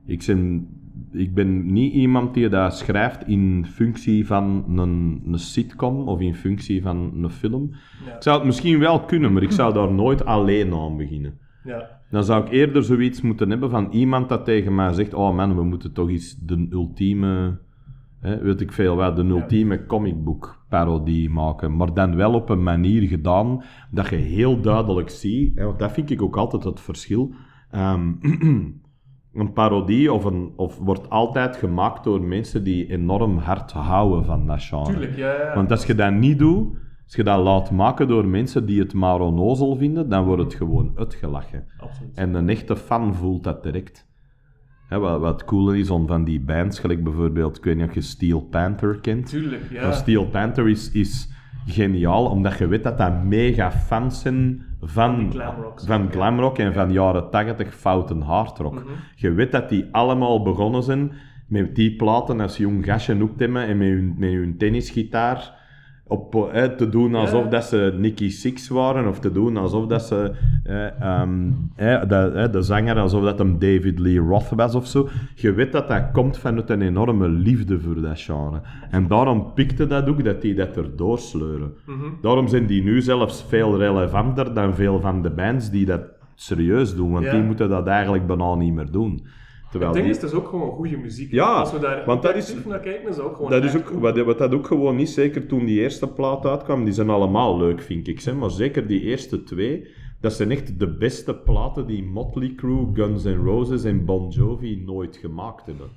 Ik ben, ik ben niet iemand die dat schrijft in functie van een, een sitcom of in functie van een film. Ja. Ik zou het misschien wel kunnen, maar ik zou daar nooit alleen aan beginnen. Ja. Dan zou ik eerder zoiets moeten hebben van iemand dat tegen mij zegt: Oh man, we moeten toch eens de ultieme, hè, weet ik veel wat, de ultieme comicbook parodie maken. Maar dan wel op een manier gedaan dat je heel duidelijk ziet, hè, want dat vind ik ook altijd het verschil. Ehm, een parodie of, een, of wordt altijd gemaakt door mensen die enorm hard houden van dat genre. Tuurlijk, ja. ja. Want als je dat niet doet, als je dat laat maken door mensen die het maar onnozel vinden, dan wordt het gewoon uitgelachen. Absoluut. En een echte fan voelt dat direct. Wat, wat cool is om van die bands, gelijk bijvoorbeeld, ik weet niet of je Steel Panther kent. Tuurlijk, ja. Maar Steel Panther is, is geniaal, omdat je weet dat dat mega fans zijn van, glamrock. van glamrock en van jaren 80 fouten hardrock. Mhm. Je weet dat die allemaal begonnen zijn met die platen als jong gastje optemmen en met hun, met hun tennisgitaar op, eh, te doen alsof dat ze Nicky Six waren, of te doen alsof dat ze eh, de, de zanger, alsof dat hem David Lee Roth was of zo. Je weet dat dat komt vanuit een enorme liefde voor dat genre. En daarom pikte dat ook, dat die dat erdoor sleuren. Mhm. Daarom zijn die nu zelfs veel relevanter dan veel van de bands die dat serieus doen, want Ja. die moeten dat eigenlijk bijna niet meer doen. Terwijl Het ding die- is, het is ook gewoon goede muziek. Ja, Als we daar want dat is- naar kijken, is dat ook gewoon Dat is ook, wat, wat dat ook gewoon is, zeker toen die eerste plaat uitkwam, die zijn allemaal leuk, vind ik. Hè? Maar zeker die eerste twee, dat zijn echt de beste platen die Motley Crue, Guns N' Roses en Bon Jovi nooit gemaakt hebben.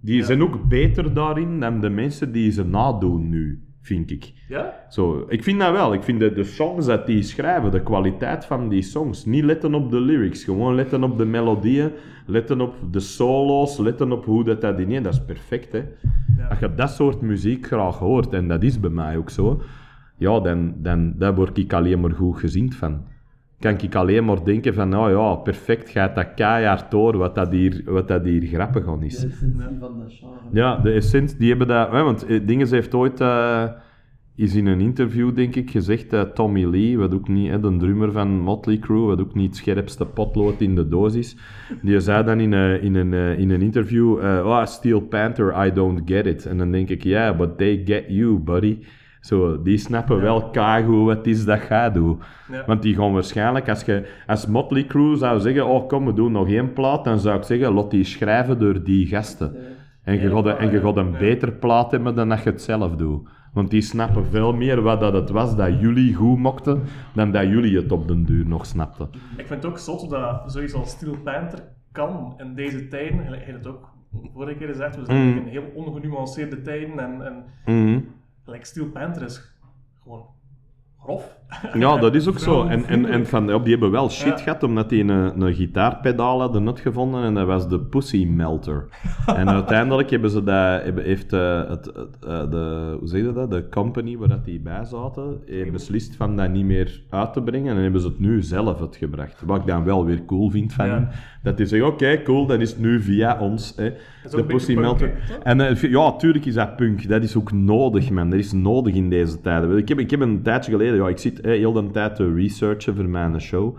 Die Ja. zijn ook beter daarin dan de mensen die ze nadoen nu, vind ik. Ja? Zo, ik vind dat wel. Ik vind de, de songs dat die schrijven, de kwaliteit van die songs. Niet letten op de lyrics, gewoon letten op de melodieën, letten op de solo's, letten op hoe dat, dat in Dat is perfect, hè. Ja. Als je dat soort muziek graag hoort, en dat is bij mij ook zo, ja, dan, dan daar word ik alleen maar goed gezien van. Kan ik alleen maar denken van, nou ja, perfect, gaat dat keihard door wat dat hier, wat dat hier grappig aan is. De essentie van genre. Ja, de Essence, die hebben dat... Hè, want eh, Dinges heeft ooit... eh, is in een interview, denk ik, gezegd dat Tommy Lee, wat ook niet, hè, de drummer van Motley Crue, wat ook niet het scherpste potlood in de doos is, die zei dan in, een in, een, eh, in een interview, eh, oh, Steel Panther, I don't get it. En dan denk ik, ja, yeah, but they get you, buddy. Zo, die snappen wel kago wat het is dat gaat doen. Ja. Want die gaan waarschijnlijk, als, je, als Motley Crue zou zeggen, oh kom, we doen nog één plaat, dan zou ik zeggen, laat die schrijven door die gasten. En je gaat, een- en je gaat een beter plaat hebben dan dat je het zelf doet. Want die snappen veel meer wat dat het was dat jullie goed mokten, dan dat jullie het op den duur nog snapten. Ik vind het ook zot dat zoiets als Steel Panther kan in deze tijden. Je hebt het ook vorige keer gezegd, we zijn Mm. in heel ongenuanceerde tijden en, en Mhm. Like Steel Panther is gewoon grof. Ja, dat is ook zo. En, en, en van, ja, die hebben wel shit Ja. gehad, omdat die een, een gitaarpedaal hadden uitgevonden en dat was de Pussy Melter. en uiteindelijk hebben ze dat, hebben, heeft eh, het, eh, de, hoe zeg je dat, de company waar dat die bij zaten, heeft beslist van dat niet meer uit te brengen en hebben ze het nu zelf uitgebracht. Wat ik dan wel weer cool vind van Ja. hen. Dat die zeggen, oké, cool, dan is het nu via ons, hè, de Pussy Melter. En eh, ja, tuurlijk is dat punk. Dat is ook nodig, man. Dat is nodig in deze tijden. Ik heb, ik heb een tijdje geleden, ja, ik zit eh, heel de tijd te researchen voor mijn show.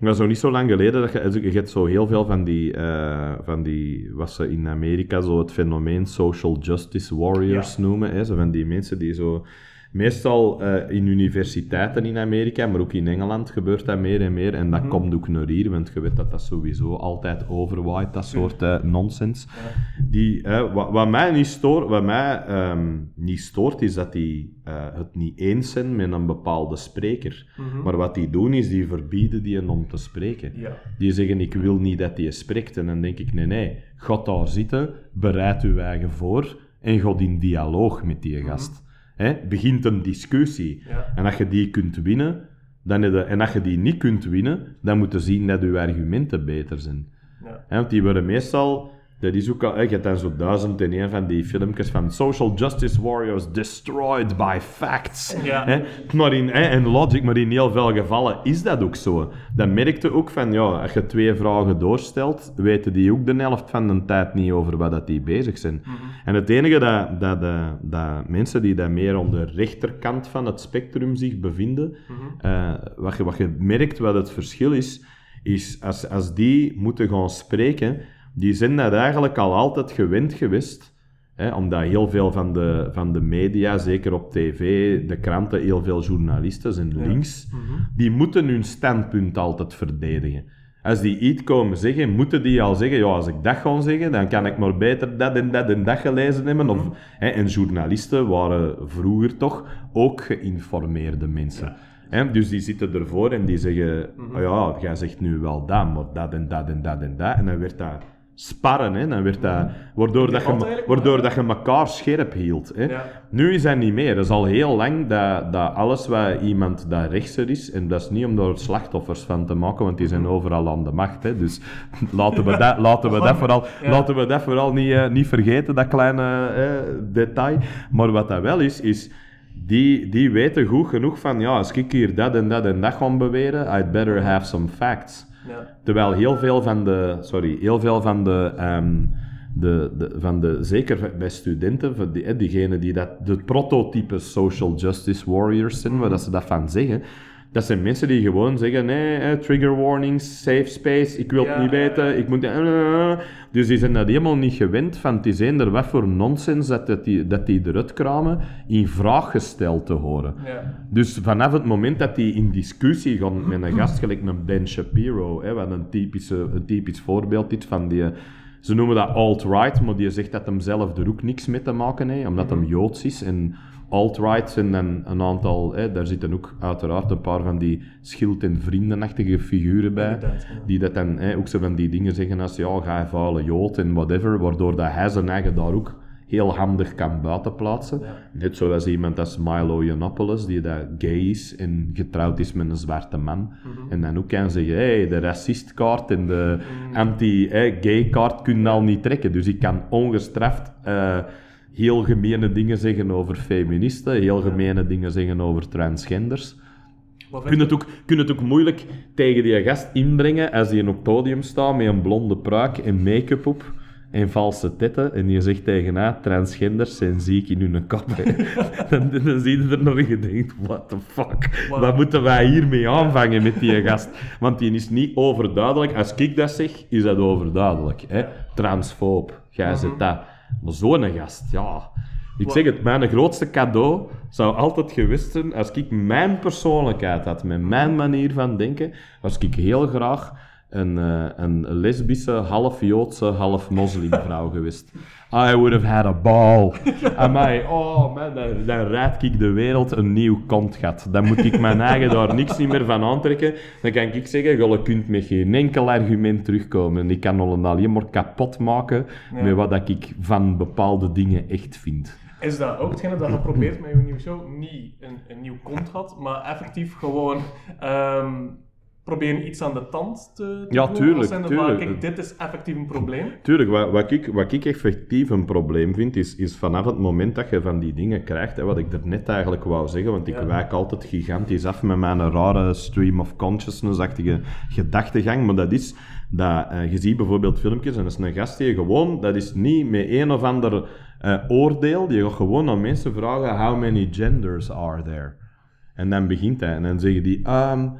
Dat is nog niet zo lang geleden. Dat je, je hebt zo heel veel van die, eh, van die, wat ze in Amerika zo het fenomeen social justice warriors noemen. Hè? Zo van die mensen die zo, meestal eh, in universiteiten in Amerika, maar ook in Engeland gebeurt dat meer en meer. En dat komt ook naar hier, want je weet dat dat sowieso altijd overwaait, dat soort eh, nonsens. Die, eh, wat, wat mij, niet stoort, wat mij ehm, niet stoort, is dat die het niet eens zijn met een bepaalde spreker. Maar wat die doen, is die verbieden die om te spreken. Ja. Die zeggen, ik wil niet dat die spreekt. En dan denk ik, nee, nee, ga daar zitten, bereid uw eigen voor en ga in dialoog met die gast. Hè? Begint een discussie. Ja. En als je die kunt winnen, dan heb je, en als je die niet kunt winnen, dan moet je zien dat uw argumenten beter zijn. Ja. Hè, want die worden meestal... Dat is ook al... Je hebt dan zo duizend en een van die filmpjes van Social Justice Warriors destroyed by facts. Ja. Hè, maar in, hè, en logic, maar in heel veel gevallen is dat ook zo. Dan merkte ook van, ja, als je twee vragen doorstelt, weten die ook de helft van de tijd niet over wat dat die bezig zijn. En het enige dat, dat, dat, dat mensen die dat meer aan de rechterkant van het spectrum zich bevinden, eh, wat, je, wat je merkt wat het verschil is, is als, als die moeten gaan spreken, die zijn dat eigenlijk al altijd gewend geweest. Hè, omdat heel veel van de, van de media, zeker op tv, de kranten, heel veel journalisten zijn links. Die moeten hun standpunt altijd verdedigen. Als die iets komen zeggen, moeten die al zeggen, ja, als ik dat ga zeggen, dan kan ik maar beter dat en dat en dat gelezen hebben. Of, hè, en journalisten waren vroeger toch ook geïnformeerde mensen. Hè, dus die zitten ervoor en die zeggen, oh ja, jij zegt nu wel dat, maar dat en dat en dat en dat. En dan werd dat sparren, hè. Dan werd dat, waardoor, dat je, waardoor dat je elkaar scherp hield. Hè. Ja. Nu is dat niet meer. Dat is al heel lang dat, dat alles wat iemand dat rechtser is, en dat is niet om daar slachtoffers van te maken, want die zijn overal aan de macht. Hè. Dus laten we dat, laten we dat vooral, Ja. laten we dat vooral niet, eh, niet vergeten, dat kleine eh, detail. Maar wat dat wel is, is die, die weten goed genoeg van, ja, als ik hier dat en dat en dat ga beweren, I'd better have some facts. Terwijl heel veel van de, sorry, heel veel van de, ehm, de, de, van de zeker bij studenten, die, diegenen die dat, de prototype social justice warriors zijn, waar dat ze dat van zeggen, dat zijn mensen die gewoon zeggen, nee, eh, trigger warnings, safe space, ik wil het niet weten, ik moet... Dus die zijn dat helemaal niet gewend van, het is eender wat voor nonsens dat, dat, die, dat die eruit kramen, in vraag gesteld te horen. Ja. Dus vanaf het moment dat die in discussie gaan met een gast, gelijk een Ben Shapiro, hè, wat een, typische, een typisch voorbeeld is van die... Ze noemen dat alt-right, maar die zegt dat hem zelf er ook niks mee te maken heeft, omdat hem Joods is. En alt-right zijn dan een aantal... Hè, daar zitten ook uiteraard een paar van die schild- en vriendenachtige figuren bij. Ja. Die dat dan hè, ook zo van die dingen zeggen als, ja, ga je vuile Jood en whatever, waardoor dat hij zijn eigen daar ook heel handig kan buitenplaatsen. Net zoals iemand als Milo Yiannopoulos, die dat gay is en getrouwd is met een zwarte man. En dan ook kan zeggen, hey, de racistkaart en de anti-gay kaart kun je al niet trekken. Dus ik kan ongestraft eh, heel gemene dingen zeggen over feministen, heel gemene dingen zeggen over transgenders. Kun het, ook, kun het ook moeilijk tegen die gast inbrengen als hij op het podium staat met een blonde pruik en make-up op en valse tetten. En je zegt tegen haar, transgenders zijn ziek in hun kop. dan, dan zie je er nog en je denkt, what the fuck? Wow. Wat moeten wij hiermee aanvangen met die gast? Want die is niet overduidelijk. Als ik dat zeg, is dat overduidelijk. Hè? Transfoob, jij zit dat. Maar zo'n gast, ja... Ik zeg het, mijn grootste cadeau zou altijd geweest zijn als ik mijn persoonlijkheid had, met mijn manier van denken, was ik heel graag een, eh, een lesbische, half Joodse, half moslimvrouw geweest. I would have had a ball. Amai, oh man, dan, dan rijd ik de wereld een nieuw kontgat. Dan moet ik mijn eigen daar niks niet meer van aantrekken. Dan kan ik zeggen, je kunt met geen enkel argument terugkomen. En ik kan al alleen maar kapot maken Ja. met wat dat ik van bepaalde dingen echt vind. Is dat ook hetgene dat je probeert met je nieuwe show? Niet een, een nieuw contract, maar effectief gewoon ehm, proberen iets aan de tand te, te Ja, tuurlijk, van. Kijk, dit is effectief een probleem. Tuurlijk, wat, wat, ik, wat ik effectief een probleem vind, is, is vanaf het moment dat je van die dingen krijgt, hè, wat ik er net eigenlijk wou zeggen, want ik Ja. wijk altijd gigantisch af met mijn rare stream of consciousness-achtige gedachtegang, maar dat is dat, eh, je ziet bijvoorbeeld filmpjes en dat is een gast die gewoon, dat is niet met een of ander eh, oordeel, die gaat gewoon aan mensen vragen, how many genders are there? En dan begint hij en dan zeggen die, um,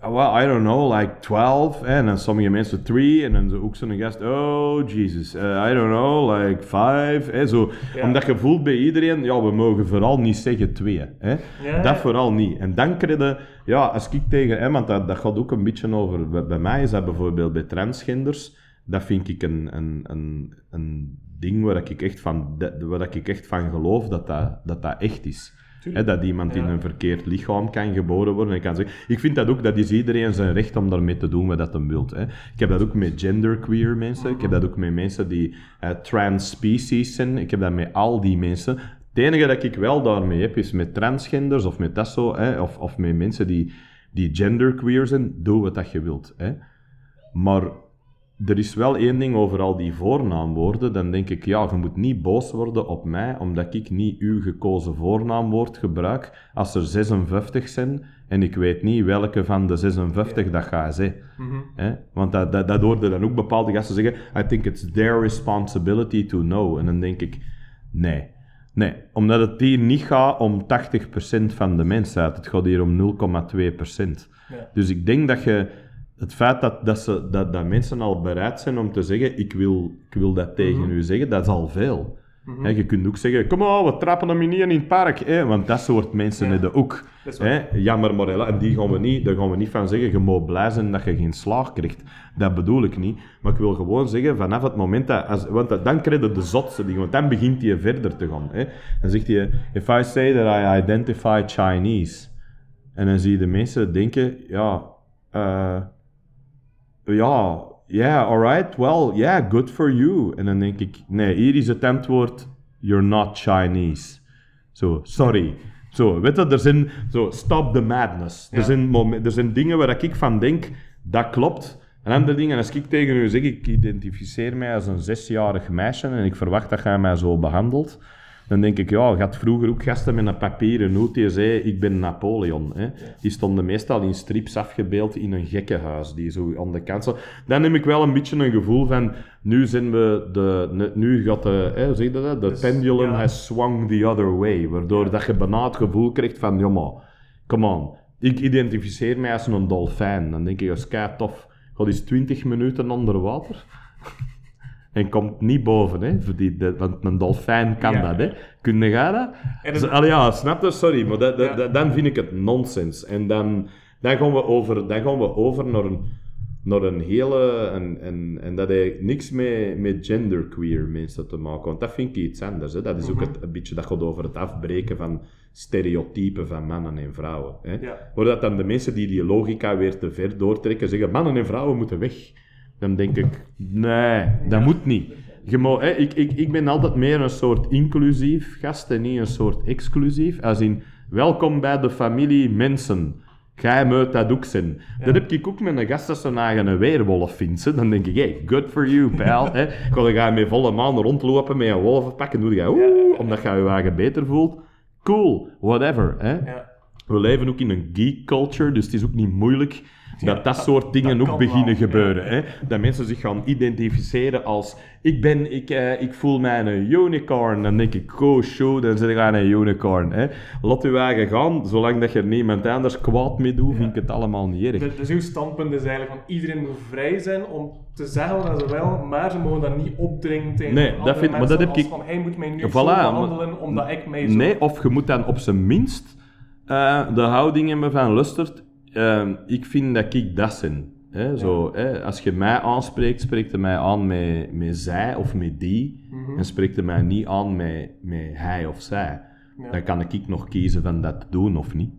well, I don't know, like 12. En dan sommige mensen 3. En dan ook zo'n gast, oh Jesus, uh, I don't know, like 5. Hè, zo. Ja. Omdat je voelt bij iedereen, ja, we mogen vooral niet zeggen 2. Hè. Ja. Dat vooral niet. En dan krijg je, ja, als ik tegen, hè, want dat, dat gaat ook een beetje over, bij, bij mij is dat bijvoorbeeld bij transgenders, dat vind ik een, een, een, een ding waar ik echt van, waar ik echt van geloof dat dat, dat, dat echt is. Hè, dat iemand in een verkeerd lichaam kan geboren worden. En kan zeggen, ik vind dat ook, dat is iedereen zijn recht om daarmee te doen wat dat hem wilt. Hè. Ik heb dat ook met genderqueer mensen. Ik heb dat ook met mensen die eh, trans-species zijn. Ik heb dat met al die mensen. Het enige dat ik wel daarmee heb, is met transgenders of met dat zo, hè, of, of met mensen die, die genderqueer zijn. Doe wat dat je wilt. Hè. Maar er is wel één ding over al die voornaamwoorden. Dan denk ik, ja, je moet niet boos worden op mij, omdat ik niet uw gekozen voornaamwoord gebruik. Als er 56 zijn en ik weet niet welke van de 56 dat gaat zijn. Mhm. Want dat, dat, dat hoorde dan ook bepaalde gasten zeggen, I think it's their responsibility to know. En dan denk ik, nee. Nee, omdat het hier niet gaat om 80% van de mensheid. Het gaat hier om 0,2%. Ja. Dus ik denk dat je het feit dat, dat, ze, dat, dat mensen al bereid zijn om te zeggen: Ik wil, ik wil dat tegen Mhm. u zeggen, dat is al veel. Mhm. Hè, je kunt ook zeggen: Kom op, we trappen hem niet in het park. Hè? Want dat soort mensen Ja. hebben ook. Hè? Jammer, Morella. En die gaan we niet, daar gaan we niet van zeggen: Je moet blij zijn dat je geen slaag krijgt. Dat bedoel ik niet. Maar ik wil gewoon zeggen: vanaf het moment dat. Als, want dat- dan krijg je de zotste dingen. Want dan begint hij verder te gaan. Hè? Dan zegt hij: If I say that I identify Chinese. En dan zie je de mensen denken: Ja. eh, ja, yeah, alright, well, yeah, good for you. En dan denk ik, nee, hier is het antwoord, you're not Chinese. Zo, sorry. Zo, weet je, er zijn, zo, stop the madness. Er, zijn er zijn dingen waar ik van denk, dat klopt. En andere dingen, als ik tegen u zeg, ik identificeer mij als een zesjarig meisje en ik verwacht dat jij mij zo behandelt, dan denk ik, ja, je had vroeger ook gasten met een papieren noot die zei, ik ben Napoleon. Hè. Die stonden meestal in strips afgebeeld in een gekkenhuis, die zo aan de kant zo. Dan heb ik wel een beetje een gevoel van, nu zijn we de, nu gaat de, hè, je dat, de Dus, pendulum ja. has swung the other way, waardoor dat je bijna het gevoel krijgt van, ja maar, come on, ik identificeer mij als een dolfijn. Dan denk ik, dat is kei tof. Gaat eens 20 minuten onder water. En komt niet boven, hè? voor die- de- want een dolfijn kan Ja. dat, hè? Kun je dat? En allee, ja, snap je? Sorry, maar dat, dat, Ja. dat- dan vind ik het nonsens. En dan, dan, gaan we over, dan gaan we over naar een, naar een hele... En, en, en dat heeft niks met, met genderqueer mensen te maken, want dat vind ik iets anders. Hè? Dat is ook Mhm. het, een beetje, dat gaat over het afbreken van stereotypen van mannen en vrouwen. Hè? Ja. Voordat dan de mensen die die logica weer te ver doortrekken, zeggen mannen en vrouwen moeten weg. Dan denk ik, nee, dat moet niet. Je hè, ik, ik, ik ben altijd meer een soort inclusief gast en niet een soort exclusief. Als in, welkom bij de familie mensen. Jij moet dat ook zijn. Dat heb ik ook met een gast dat zijn eigen weerwolf vindt. hè. Dan denk ik, hey, good for you, pal. hè. Ga je met volle maan rondlopen met een wolvenpak en doe je oeh, omdat je je eigen beter voelt. Cool, whatever. Hè. Ja. We leven ook in een geek culture, dus het is ook niet moeilijk dat dat soort dingen dat ook beginnen wel, gebeuren. Hè? Dat mensen zich gaan identificeren als ik ben, ik, eh, ik voel mij een unicorn. Dan denk ik, go show, dan zit ik aan een unicorn. Hè? Laat je eigen gaan, zolang dat je er niemand anders kwaad mee doet, vind ik het allemaal niet erg. Dus, dus uw standpunt is eigenlijk van iedereen moet vrij zijn om te zeggen wat ze willen, maar ze mogen dat niet opdringen tegen Nee, andere dat vind- maar dat heb als ik- van hij moet mij nu Voilà, zo behandelen omdat ik mij zo... Nee, of je moet dan op zijn minst eh, de houding hebben van lustert. Eh, ik vind dat ik dat ben. Hè? Zo, hè? Als je mij aanspreekt, spreekt je mij aan met, met zij of met die. Mhm. En spreekt je mij niet aan met, met hij of zij. Ja. Dan kan ik nog kiezen van dat te doen of niet.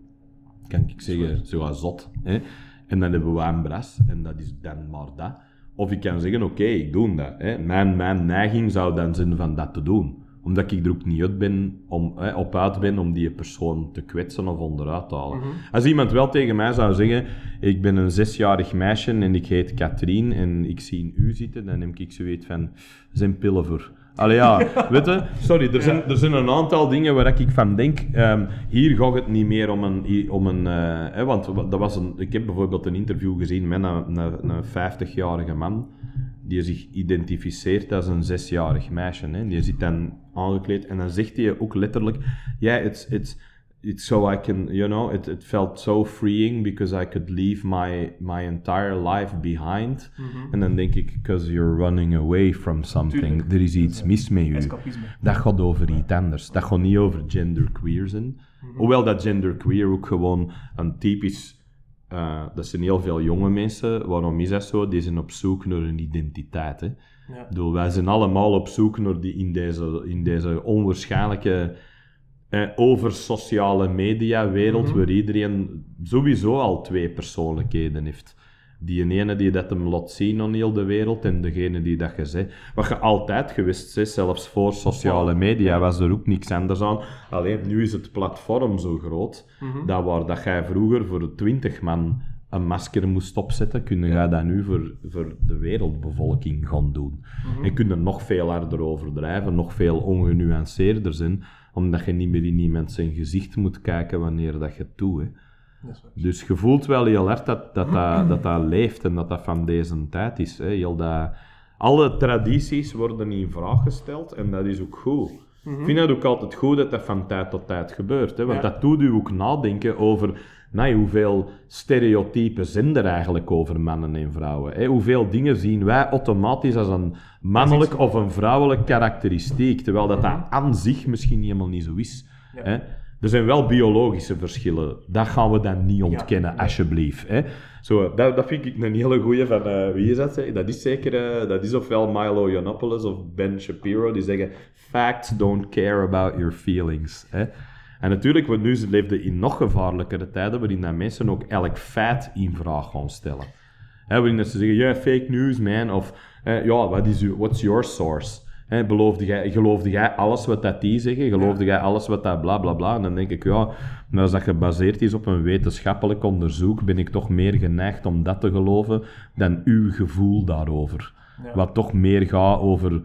Kan ik zeggen, zo als zot. Hè? En dan hebben we een bras, en dat is dan maar dat. Of ik kan zeggen, oké, ik doe dat. Hè? Mijn, mijn neiging zou dan zijn van dat te doen. Omdat ik er ook niet uit ben om, hè, op uit ben om die persoon te kwetsen of onderuit te halen. Als iemand wel tegen mij zou zeggen, ik ben een zesjarig meisje en ik heet Katrien en ik zie in u zitten, dan heb ik zoiets van, zijn pillen voor. Allee ja, weet je, sorry, er zijn, er zijn een aantal dingen waar ik van denk, ehm, hier gaat het niet meer om een, om een eh, hè, want dat was een, ik heb bijvoorbeeld een interview gezien met een, een, een 50-jarige man, die zich identificeert als een zesjarig meisje. Hè. Die zit dan aangekleed en dan zegt hij ook letterlijk, yeah, it's, it's, it's so I can, you know, it, it felt so freeing because I could leave my, my entire life behind. En dan denk ik, because you're running away from something. Er is iets mis met je. Dat gaat over iets anders. Dat gaat niet over genderqueer zijn. Hoewel dat genderqueer ook gewoon een typisch... eh, dat zijn heel veel jonge mensen. Waarom is dat zo? Die zijn op zoek naar een identiteit. Hè? Ja. Bedoel, wij zijn allemaal op zoek naar die in deze, in deze onwaarschijnlijke eh, over sociale media wereld, waar iedereen sowieso al twee persoonlijkheden heeft. Die ene die dat hem laat zien aan heel de wereld en degene die dat je zegt. Wat je altijd gewist is, zelfs voor sociale media was er ook niks anders aan. Alleen nu is het platform zo groot, dat waar dat jij vroeger voor twintig man een masker moest opzetten, kun je dat nu voor, voor de wereldbevolking gaan doen. En kun je nog veel harder overdrijven, nog veel ongenuanceerder zijn, omdat je niet meer in iemand zijn gezicht moet kijken wanneer dat je het doet. Hè. Dus je voelt wel heel hard dat dat, dat, dat, dat leeft en dat dat van deze tijd is. Hè. Heel dat, alle tradities worden in vraag gesteld en dat is ook goed. Ik vind het ook altijd goed dat dat van tijd tot tijd gebeurt. Hè, want Ja. dat doet u ook nadenken over nou, hoeveel stereotypen zijn er eigenlijk over mannen en vrouwen. Hè? Hoeveel dingen zien wij automatisch als een mannelijk of een vrouwelijk karakteristiek, terwijl dat, dat aan zich misschien helemaal niet zo is. Ja. Hè? Er zijn wel biologische verschillen. Dat gaan we dan niet ontkennen, nee. alsjeblieft. Hè? Zo, dat, dat vind ik een hele goeie van... eh, wie is dat? Dat is zeker... eh, dat is ofwel Milo Yiannopoulos of Ben Shapiro. Die zeggen... Facts don't care about your feelings. Hè? En natuurlijk, want nu leefden in nog gevaarlijkere tijden... waarin dat mensen ook elk feit in vraag gaan stellen. Hè, waarin dat ze zeggen... Ja, fake news, man. Of... eh, ja, wat is uw, what's your source? Hè, beloofde jij, geloofde jij alles wat dat die zeggen? Geloofde jij alles wat dat bla bla bla? En dan denk ik, ja, maar als dat gebaseerd is op een wetenschappelijk onderzoek, ben ik toch meer geneigd om dat te geloven dan uw gevoel daarover. Ja. Wat toch meer gaat over,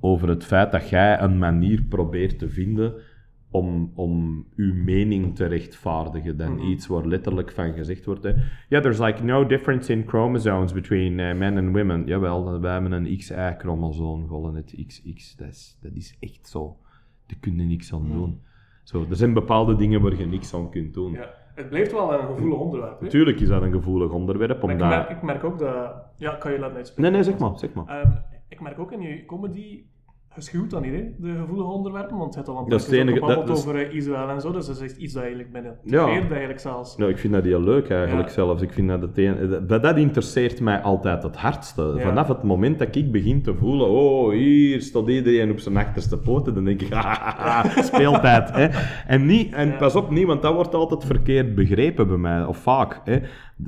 over het feit dat jij een manier probeert te vinden om, om uw mening te rechtvaardigen dan Mhm. iets waar letterlijk van gezegd wordt. Ja, there's like no difference in chromosomes between eh, men and women. Jawel, wij hebben een XY-chromosoom, gewoon het XX. Dat is, dat is echt zo. Daar kun je niks aan doen. Zo, er zijn bepaalde dingen waar je niks aan kunt doen. Ja. Het blijft wel een gevoelig onderwerp. hè. Natuurlijk is dat een gevoelig onderwerp, Maar ik, omdat... merk, ik merk ook dat... Ja, kan je laten uitspreken? Nee, nee, zeg maar, zeg maar. Ehm, ik merk ook in je comedy, je schuwt dat niet, hè, de gevoelige onderwerpen, want je hebt al een paar keer het gebabbeld over eh, Israël en zo, dus dat is echt iets dat eigenlijk binnen Ja. eigenlijk zelfs. Nou, ik vind dat heel leuk eigenlijk Ja. zelfs. Ik vind dat, het een, dat, dat interesseert mij altijd het hardste. Ja. Vanaf het moment dat ik begin te voelen, oh, hier staat iedereen op zijn achterste poten, dan denk ik, hahaha, speeltijd. Hè? En, niet, en Ja. pas op, niet, want dat wordt altijd verkeerd begrepen bij mij, of vaak. Hè?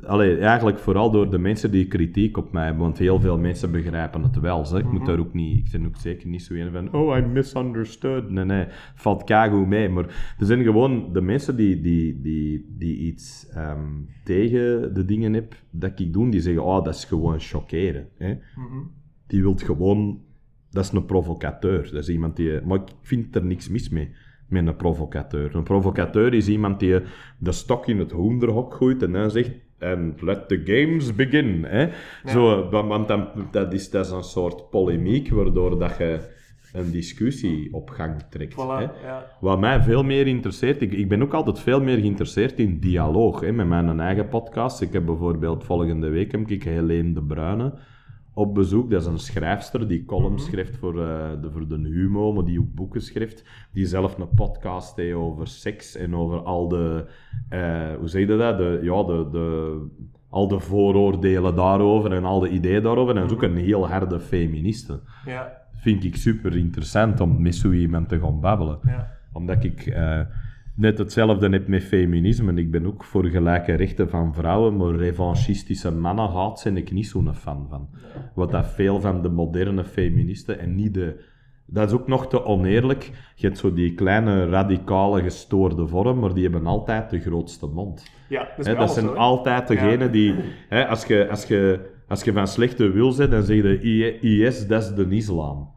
Allee, eigenlijk vooral door de mensen die kritiek op mij hebben, want heel veel mensen begrijpen het wel. Zeg. Ik moet daar ook niet, ik ben ook zeker niet zo een van, oh, I misunderstood. Nee, nee, valt kago mee. Maar er zijn gewoon de mensen die, die, die, die iets ehm, tegen de dingen heb dat ik doe, die zeggen, oh, dat is gewoon chockeren. Hè? Mhm. Die wilt gewoon, dat is een provocateur. Dat is iemand die, maar ik vind er niks mis mee. Met een provocateur. Een provocateur is iemand die de stok in het hoenderhok gooit en dan zegt: en let the games begin. Hè? Zo, wa- want dan, dat, is, dat is een soort polemiek waardoor dat je een discussie op gang trekt. Voilà, Hè? ja. Wat mij veel meer interesseert, ik, ik ben ook altijd veel meer geïnteresseerd in dialoog hè, met mijn eigen podcast. Ik heb bijvoorbeeld volgende week heb ik Helene de Bruyne op bezoek. Dat is een schrijfster die columns schrijft voor, eh, de, voor de Humo, maar die ook boeken schrijft. Die zelf een podcast heeft over seks en over al de, eh, hoe zeg je dat? De, ja, de, de, al de vooroordelen daarover en al de ideeën daarover. En dat is ook een heel harde feministe. Ja, Vind ik super interessant om met zo iemand te gaan babbelen ja. omdat ik eh, net hetzelfde heb met feminisme. Ik ben ook voor gelijke rechten van vrouwen, maar revanchistische mannen haat ben ik niet zo'n fan van. Wat dat veel van de moderne feministen en niet de... Dat is ook nog te oneerlijk. Je hebt zo die kleine, radicale, gestoorde vorm, maar die hebben altijd de grootste mond. Ja, dat is dat alles zijn altijd degenen Ja. die... Als, je, als, je, als je van slechte wil bent, dan zeg je IS, dat is de islam.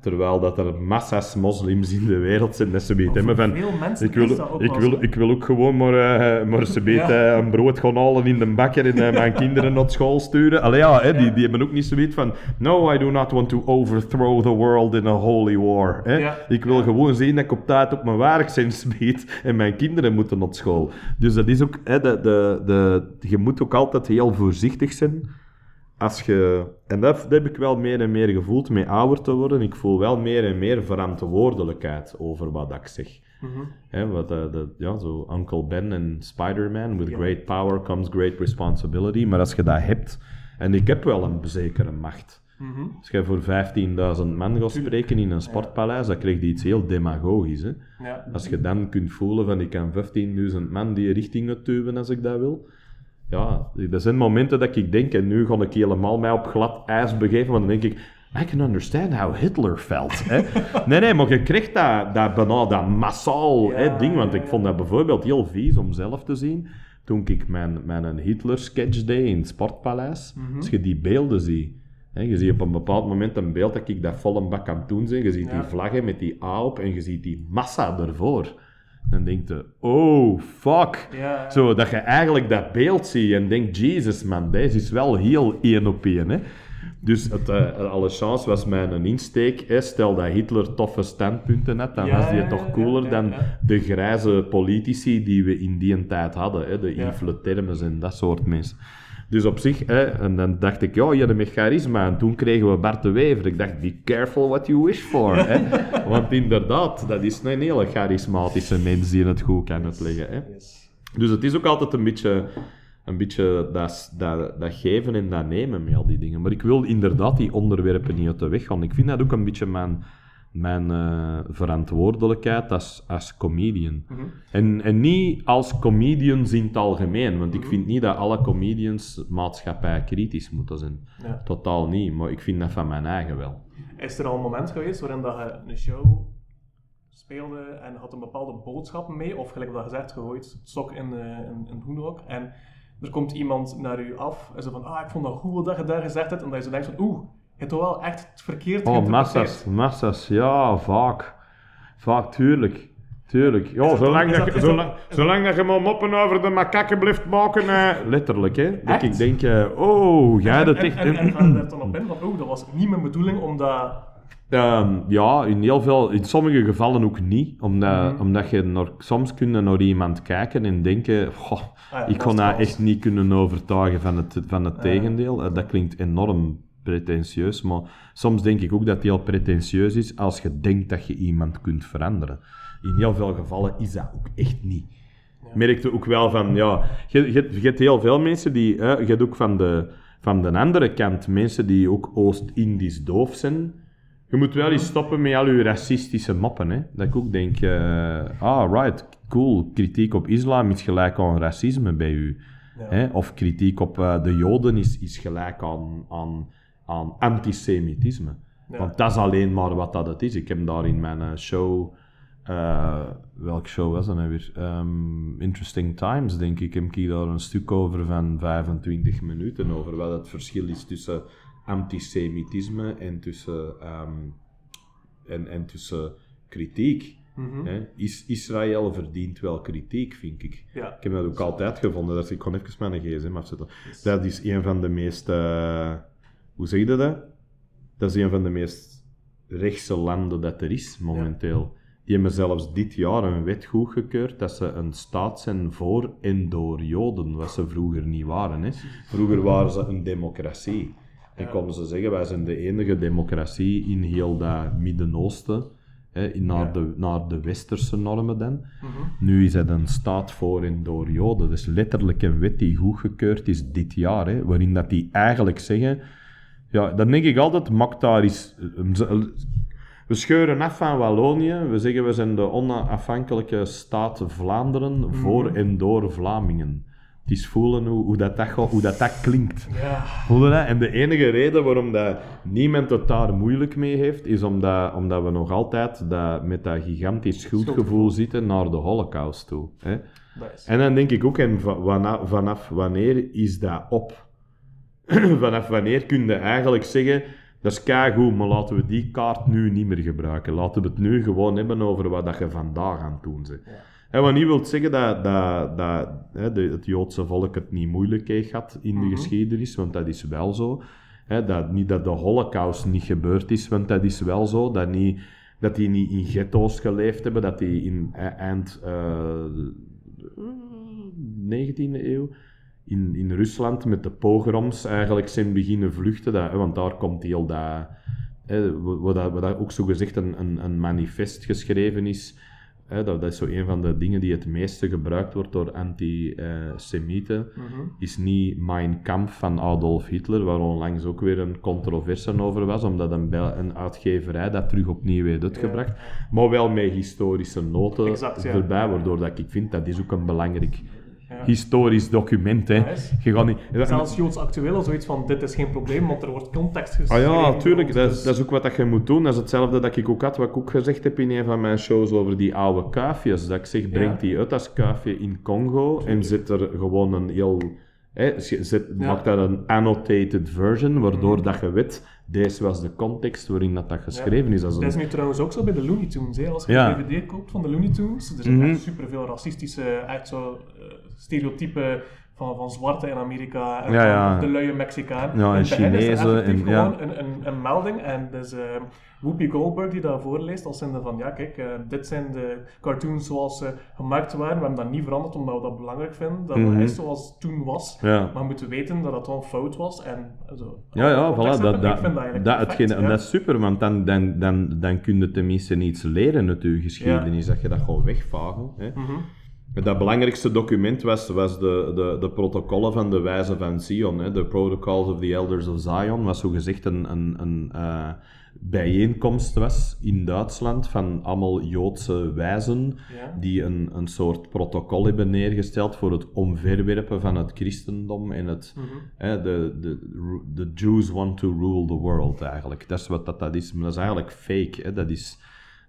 Terwijl dat er massa's moslims in de wereld zijn, dat ze hebben van... veel mensen Ik wil, ik, wil, zo. ik wil ook gewoon maar, eh, maar ze weten Ja. een brood gaan halen in de bakker en eh, mijn kinderen naar school sturen. Allee, ja, hè, die, die hebben ook niet zoiets van... No, I do not want to overthrow the world in a holy war. Ja. Ik wil gewoon zien dat ik op tijd op mijn werkzins bied en mijn kinderen moeten naar school. Dus dat is ook... Hè, de, de, de, je moet ook altijd heel voorzichtig zijn als je... En dat, dat heb ik wel meer en meer gevoeld met ouder te worden. Ik voel wel meer en meer verantwoordelijkheid over wat ik zeg. Mhm. Hè, wat, eh, ja, zo Uncle Ben en Spider-Man. With Ja. great power comes great responsibility. Maar als je dat hebt... En ik heb wel een zekere macht. Mhm. Als je voor 15.000 man gaat spreken in een sportpaleis, dan krijg je iets heel demagogisch. Hè? Ja. Als je dan kunt voelen van ik kan 15.000 man die richting tuwen als ik dat wil. Ja, dat zijn momenten dat ik denk, en nu ga ik helemaal mij op glad ijs begeven, want dan denk ik, I can understand how Hitler felt. Hè? nee, nee, maar je krijgt dat, dat bijna dat massaal Ja, hè, ding, want ik vond dat bijvoorbeeld heel vies om zelf te zien. Toen ik mijn, mijn Hitler-sketch deed in het Sportpaleis, Mhm. als je die beelden ziet. Hè, je ziet op een bepaald moment een beeld dat ik dat vol een bak aan het doen ben. Je ziet die vlaggen met die A op en je ziet die massa ervoor. Dan denk je, oh, fuck. Ja. Zo, dat je eigenlijk dat beeld ziet en denkt, Jesus man, deze is wel heel één op één. Hè? Dus het, eh, alle chance was mijn insteek. Hè? Stel dat Hitler toffe standpunten had, dan Ja, was die toch cooler ja, dan de grijze politici die we in die tijd hadden. Hè? De Ja. En dat soort mensen. Dus op zich, hè, en dan dacht ik, ja, je hebt met charisma. En toen kregen we Bart de Wever. Ik dacht, be careful what you wish for. Hè? Want inderdaad, dat is een hele charismatische mens die het goed kan uitleggen. Hè? Dus het is ook altijd een beetje, een beetje dat, dat, dat geven en dat nemen met al die dingen. Maar ik wil inderdaad die onderwerpen niet uit de weg gaan. Ik vind dat ook een beetje mijn, mijn eh, verantwoordelijkheid als, als comedian. Mhm. En, en niet als comedians in het algemeen, want ik vind niet dat alle comedians maatschappij kritisch moeten zijn. Ja. Totaal niet, maar ik vind dat van mijn eigen wel. Is er al een moment geweest waarin dat je een show speelde en had een bepaalde boodschap mee, of gelijk dat gezegd, het stok in, eh, in, in het hoenderhok en er komt iemand naar u af en zo van, ah, ik vond dat goed wat je daar gezegd hebt, en dat je zo denkt van, oeh, toch wel echt het verkeerd Oh, massas, massas, ja, vaak. Vaak, tuurlijk. Tuurlijk. Ja, dat zolang, dat, dat- dat- zolang, zolang dat je maar moppen over de makakken blijft maken, eh, letterlijk, hè. Dat Echt? ik denk, eh, oh, jij dat echt... en, en, en daar dan op in van, oeh, dat was niet mijn bedoeling, omdat... Ehm, ja, in heel veel, in sommige gevallen ook niet, omdat, Mhm. omdat je naar, soms kun je naar iemand kijken en denken, goh, Ah ja, ik dat kon haar echt niet kunnen overtuigen van het, van het tegendeel. Eh, dat klinkt enorm pretentieus, maar soms denk ik ook dat het heel pretentieus is als je denkt dat je iemand kunt veranderen. In heel veel gevallen is dat ook echt niet. Merkte ook wel van, ja, je, je, hebt- je hebt heel veel mensen die, hè, je hebt ook van de, van de andere kant mensen die ook Oost-Indisch doof zijn. Je moet wel eens stoppen met al je racistische moppen. Hè? Dat ik ook denk, eh, ah, right, cool, kritiek op islam is gelijk aan racisme bij u. Ja. Hè? Of kritiek op eh, de joden is, is gelijk aan, aan, aan antisemitisme. Ja. Want dat is alleen maar wat dat het is. Ik heb daar in mijn eh, show... eh welke show was dat nou weer? Ehm, Interesting Times, denk ik. Heb ik daar een stuk over van 25 minuten over wat het verschil is tussen antisemitisme en tussen, ehm, en, en tussen kritiek. Mhm. Is, Israël verdient wel kritiek, vind ik. Ja. Ik heb dat ook altijd gevonden. Dat ik kon even mijn gsm afzetten. Dat is een van de meest... zeg je dat? Dat is een van de meest rechtse landen dat er is, momenteel. Die hebben zelfs dit jaar een wet goedgekeurd dat ze een staat zijn voor en door Joden, wat ze vroeger niet waren. Hè. Vroeger waren ze een democratie. En konden ze zeggen, wij zijn de enige democratie in heel dat Midden-Oosten, naar, Ja. de, naar de westerse normen dan. Mhm. Nu is het een staat voor en door Joden. Dus letterlijk een wet die goedgekeurd is dit jaar, hè, waarin dat die eigenlijk zeggen... Ja, dan denk ik altijd, maakt daar eens... We scheuren af van Wallonië. We zeggen, we zijn de onafhankelijke staat Vlaanderen voor en door Vlamingen. Het is voelen hoe, hoe, dat, dat, hoe dat, dat klinkt. Ja. Voel je dat? En de enige reden waarom dat niemand het daar moeilijk mee heeft, is omdat, omdat we nog altijd dat, met dat gigantisch schuldgevoel Schuldgevoel. zitten naar de holocaust toe. Hè? Is. En dan denk ik ook, en vanaf wanneer is dat op? vanaf wanneer kun je eigenlijk zeggen, dat is keigoed, maar laten we die kaart nu niet meer gebruiken. Laten we het nu gewoon hebben over wat dat je vandaag aan het doen bent. En wat niet wil zeggen dat, dat, dat hè, het Joodse volk het niet moeilijk heeft gehad in de Mhm. geschiedenis, want dat is wel zo. Hè, dat, niet dat de holocaust niet gebeurd is, want dat is wel zo. Dat, niet, dat die niet in ghetto's geleefd hebben, dat die in e- eind eh, 19e eeuw in, in Rusland met de pogroms eigenlijk zijn beginnen vluchten. Dat, hè, want daar komt heel dat... Hè, waar, dat, dat ook zo gezegd een, een, een manifest geschreven is. Hè, dat, dat is zo een van de dingen die het meeste gebruikt wordt door antisemieten. Mhm. Is niet Mein Kampf van Adolf Hitler, waar onlangs ook weer een controverse over was, omdat een, een uitgeverij dat terug opnieuw heeft uitgebracht. Maar wel met historische noten Exact, ja. erbij, waardoor dat ik vind dat is ook een belangrijk Ja. historisch document. Hè. Je gaat niet... Zelfs Joods actueel zoiets van, dit is geen probleem, want er wordt context Ah geschreven. ja, tuurlijk. rond, Dat is, dus- dat is ook wat dat je moet doen. Dat is hetzelfde dat ik ook had, wat ik ook gezegd heb in een van mijn shows over die oude kuifjes. Dat ik zeg, breng Ja. die uit als kuifje in Congo en zet er gewoon een heel... Hè, zet, zet- Ja. Maak daar een annotated version, waardoor Mhm. dat je weet, deze was de context waarin dat, dat geschreven is. Dat is Dat een- is nu trouwens ook zo bij de Looney Tunes. Hè. Als je Ja. een DVD koopt van de Looney Tunes, er zijn Mhm. echt superveel racistische, echt zo stereotypen van, van zwarte in Amerika en Ja, ja. van de luie Mexicaan. Ja, en er Chinezen en- ja. gewoon een, een, een melding en dus eh, Whoopi Goldberg die dat voorleest als zijnde van ja kijk, eh, dit zijn de cartoons zoals ze gemaakt waren. We hebben dat niet veranderd omdat we dat belangrijk vinden. Dat Mhm. het is zoals het toen was. ja. Maar we moeten weten dat het wel fout was en zo. Ja, ja, voilà. Dat, Ik vind dat, eigenlijk dat, perfect, hetgeen- en dat is super, want dan, dan, dan, dan kun je tenminste iets leren uit je geschiedenis, dat je dat gewoon wegvagen. Hè. Mhm. Dat belangrijkste document was, was de, de, de protocollen van de wijzen van Zion. Hè. De Protocols of the Elders of Zion, wat zogezegd een, een, een eh, bijeenkomst was in Duitsland van allemaal Joodse wijzen Ja. die een, een soort protocol hebben neergesteld voor het omverwerpen van het christendom en het... Mhm. hè, de, de, de Jews want to rule the world, eigenlijk. Dat is wat dat, dat is. Maar dat is eigenlijk fake. Hè. Dat, is,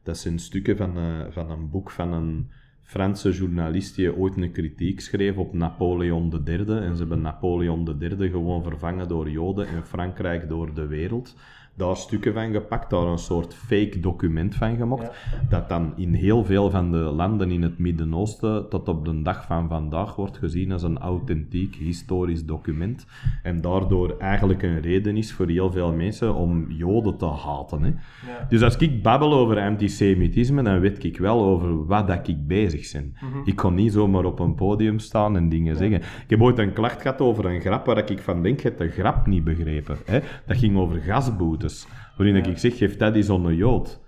dat zijn stukken van, eh, van een boek van een Franse journalist die ooit een kritiek schreef op Napoleon III. En ze hebben Napoleon III gewoon vervangen door Joden en Frankrijk door de wereld. Daar stukken van gepakt, daar een soort fake document van gemaakt. Dat dan in heel veel van de landen in het Midden-Oosten tot op de dag van vandaag wordt gezien als een authentiek historisch document. En daardoor eigenlijk een reden is voor heel veel mensen om Joden te haten. Hè. Ja. Dus als ik babbel over antisemitisme, dan weet ik wel over wat dat ik bezig ben. Mhm. Ik kon niet zomaar op een podium staan en dingen zeggen. Ik heb ooit een klacht gehad over een grap waar ik van denk, je hebt de grap niet begrepen. Hè? Dat ging over gasboetes. Waarin Ja. ik zeg, geef dat eens aan een Jood.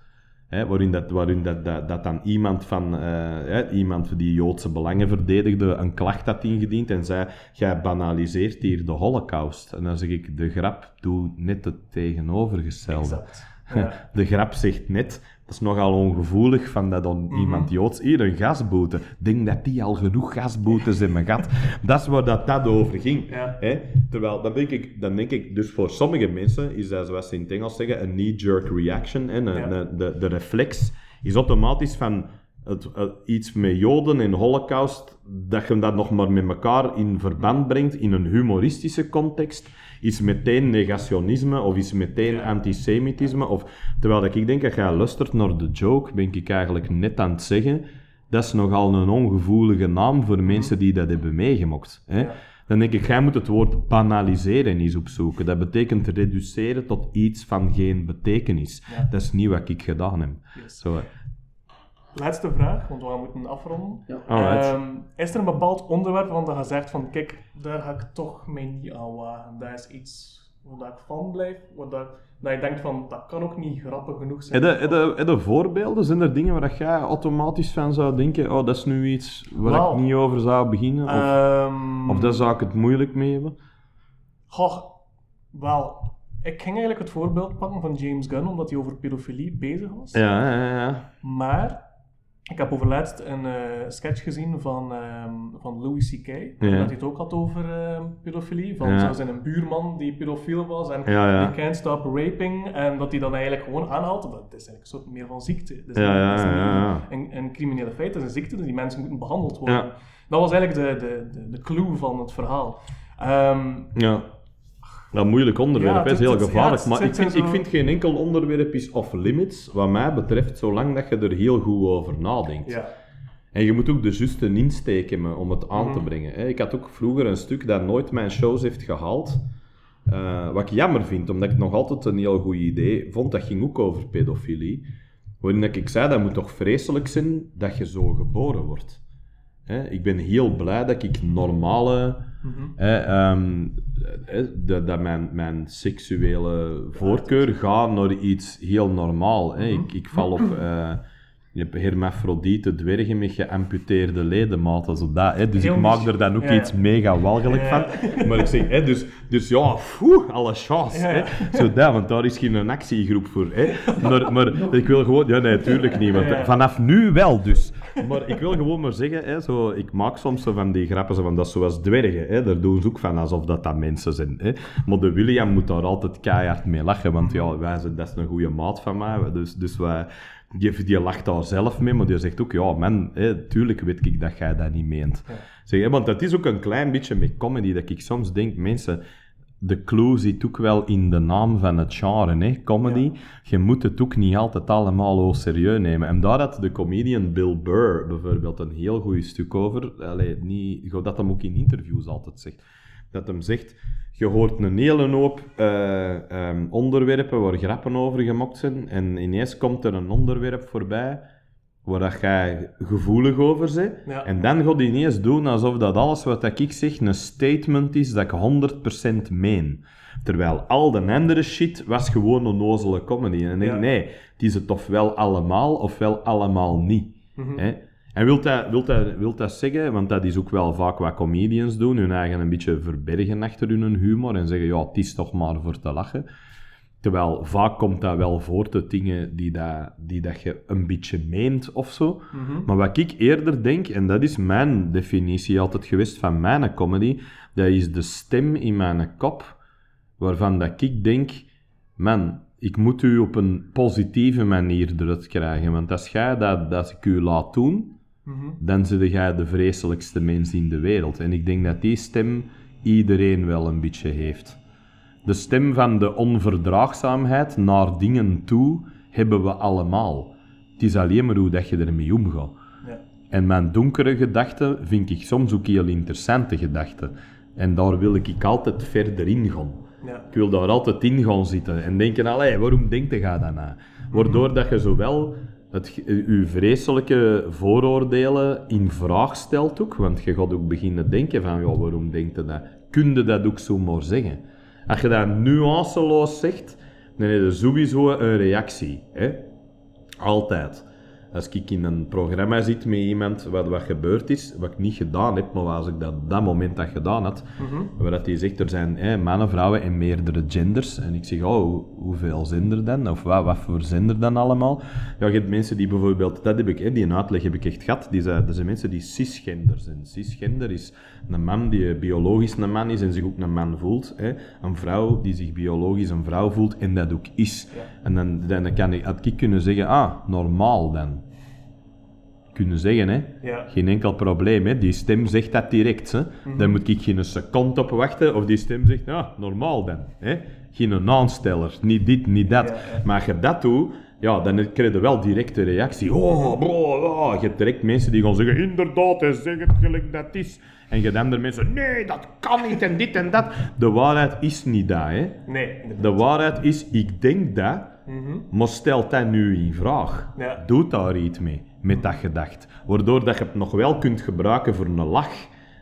Hè, waarin dat, waarin dat, dat, dat dan iemand van, eh, iemand die Joodse belangen verdedigde, een klacht had ingediend en zei, jij banaliseert hier de holocaust. En dan zeg ik, de grap doet net het tegenovergestelde. Exact. Ja. De grap zegt net, dat is nogal ongevoelig van dat dan Mhm. iemand Joods hier een gasboete. Denk dat die al genoeg gasboetes in mijn gat. Dat is waar dat, dat over ging. Ja. Hè? Terwijl, dan denk, ik, dan denk ik, dus voor sommige mensen is dat, zoals ze in het Engels zeggen, een knee-jerk reaction. Hè? Een- Ja. een- de, de reflex is automatisch van, het, het- iets met Joden en Holocaust, dat je dat nog maar met elkaar in verband brengt in een humoristische context, is meteen negationisme of is meteen antisemitisme. Of, terwijl dat ik denk, als jij luistert naar de joke, ben ik eigenlijk net aan het zeggen, dat is nogal een ongevoelige naam voor mensen die dat hebben meegemaakt. Hè? Ja. Dan denk ik, jij moet het woord banaliseren eens opzoeken. Dat betekent reduceren tot iets van geen betekenis. Ja. Dat is niet wat ik gedaan heb. Yes. Zo. Laatste vraag, want we gaan moeten afronden. Ja. Ehm, is er een bepaald onderwerp waarvan je zegt van, kijk, daar ga ik toch mij niet aan wagen. Dat is iets waar ik van blijf, waar dat, dat je denkt van, dat kan ook niet grappig genoeg zijn. Heb je, voorbeelden? Zijn er dingen waar dat jij automatisch van zou denken, oh, dat is nu iets waar ik niet over zou beginnen? Of, Ehm, of daar zou ik het moeilijk mee hebben? Goh, wel, ik ging eigenlijk het voorbeeld pakken van James Gunn, omdat hij over pedofilie bezig was. Ja, ja, ja. Maar ik heb overlaatst een eh, sketch gezien van, ehm, van Louis C.K. Ja. Dat hij het ook had over ehm, pedofilie. Van Ja. zo zijn een buurman die pedofiel was en Ja, die can't stop raping. En dat hij dan eigenlijk gewoon aanhaalt. Dat is eigenlijk een soort meer van ziekte. Dus Ja, ja, dat is niet. Een, een criminele feit, dat is een ziekte. Dus die mensen moeten behandeld worden. Dat was eigenlijk de, de, de, de clue van het verhaal. Ehm, Ja. Dat moeilijk onderwerp Ja, hè, is het- heel het- gevaarlijk. ja, het maar ik vind, zo- ik vind geen enkel onderwerp is off-limits, wat mij betreft, zolang dat je er heel goed over nadenkt. ja. En je moet ook de juiste insteek hebben om het aan te Mhm. brengen. Ik had ook vroeger een stuk dat nooit mijn shows heeft gehaald. Eh, wat ik jammer vind, omdat ik het nog altijd een heel goed idee vond. Dat ging ook over pedofilie. Waarin dat ik zei, dat moet toch vreselijk zijn dat je zo geboren wordt. Hè, ik ben heel blij dat ik normale... Mhm. hè, ehm, hè, dat, dat mijn, mijn seksuele voorkeur gaat naar iets heel normaal. Hè. Ik, ik val op... je hebt hermafrodiete dwergen met geamputeerde ledematen. Zo dat, hè. Dus Heel ik maak er dan ook Ja, iets mega walgelijk Ja. van. Maar ik zeg, hè, dus, dus ja, foe, alle chance. Ja. Hè. Zo dat, want daar is geen actiegroep voor. Hè. Maar, maar ik wil gewoon... Ja, nee, tuurlijk niet. Want vanaf nu wel dus. Maar ik wil gewoon maar zeggen, hè, zo, ik maak soms zo van die grappen, zo van, dat zoals dwergen. Hè. Daar doen ze ook van alsof dat, dat mensen zijn. Hè. Maar de William moet daar altijd keihard mee lachen, want ja, wij zijn, dat is een goede maat van mij. Dus, dus wij, die, die lacht daar zelf mee, maar die zegt ook, ja man, hè, tuurlijk weet ik dat jij dat niet meent. Ja. Zeg, hè, want dat is ook een klein beetje met comedy, dat ik soms denk, mensen... De clue zit ook wel in de naam van het genre, hè, comedy. Je moet het ook niet altijd allemaal heel serieus nemen. En daar had de comedian Bill Burr bijvoorbeeld een heel goed stuk over. Allee, niet, dat hem ook in interviews altijd zegt. Dat hem zegt, je hoort een hele hoop ehm, onderwerpen waar grappen over gemaakt zijn. En ineens komt er een onderwerp voorbij waar dat jij gevoelig over bent. Ja. En dan gaat hij ineens doen alsof dat alles wat dat ik zeg een statement is dat ik 100% meen. Terwijl al de andere shit was gewoon een nozele comedy. En ik Ja. nee, het is het ofwel allemaal, ofwel allemaal niet. Mhm. Hè? En wilt dat, wilt, dat, wilt dat zeggen, want dat is ook wel vaak wat comedians doen, hun eigen een beetje verbergen achter hun humor en zeggen, ja, het is toch maar voor te lachen. Terwijl vaak komt dat wel voort uit dingen die, dat, die dat je een beetje meent of zo. Mhm. Maar wat ik eerder denk, en dat is mijn definitie altijd geweest van mijn comedy, dat is de stem in mijn kop, waarvan dat ik denk, man, ik moet u op een positieve manier eruit krijgen. Want als jij dat, dat ik u laat doen, Mhm. dan zit jij de vreselijkste mens in de wereld. En ik denk dat die stem iedereen wel een beetje heeft. De stem van de onverdraagzaamheid naar dingen toe hebben we allemaal. Het is alleen maar hoe dat je ermee omgaat. Ja. En mijn donkere gedachten vind ik soms ook heel interessante gedachten. En daar wil ik altijd verder in gaan. Ja. Ik wil daar altijd in gaan zitten en denken, allee, waarom denkt je dat na? Waardoor dat je zowel het, je vreselijke vooroordelen in vraag stelt ook, want je gaat ook beginnen denken van, ja, waarom denkt je dat? Kun je dat ook zomaar zeggen? Als je dat nuanceloos zegt, dan heb je sowieso een reactie. Hè? Altijd. Als ik in een programma zit met iemand wat, wat gebeurd is, wat ik niet gedaan heb, maar als ik dat op dat moment dat gedaan had, Mhm. waar dat hij zegt, er zijn hè, mannen, vrouwen en meerdere genders. En ik zeg, oh, hoe- hoeveel zijn er dan? Of wat, wat voor zijn er dan allemaal? Ja, je hebt mensen die bijvoorbeeld, dat heb ik, hè, die uitleg heb ik echt gehad, die zei, er zijn mensen die cisgender zijn. Cisgender is een man die biologisch een man is en zich ook een man voelt. Hè. Een vrouw die zich biologisch een vrouw voelt en dat ook is. Ja. En dan, dan kan ik, had ik kunnen zeggen, ah, normaal dan. kunnen zeggen, hè. Ja. Geen enkel probleem, hè. Die stem zegt dat direct, hè. Mhm. Dan moet ik geen seconde op wachten, of die stem zegt, ja, normaal dan, hè. Geen aansteller, niet dit, niet dat. Ja. Maar als je dat doet, ja, dan krijg je wel direct een reactie. Oh, bro, oh. Je hebt direct mensen die gaan zeggen, inderdaad, hij zegt het gelijk dat is. En je hebt andere mensen, nee, dat kan niet, en dit en dat. De waarheid is niet dat, hè. Nee, inderdaad. De waarheid is, ik denk dat, Mhm. maar stelt dat nu in vraag. Ja. Doe daar iets mee, met dat gedacht. Waardoor dat je het nog wel kunt gebruiken voor een lach,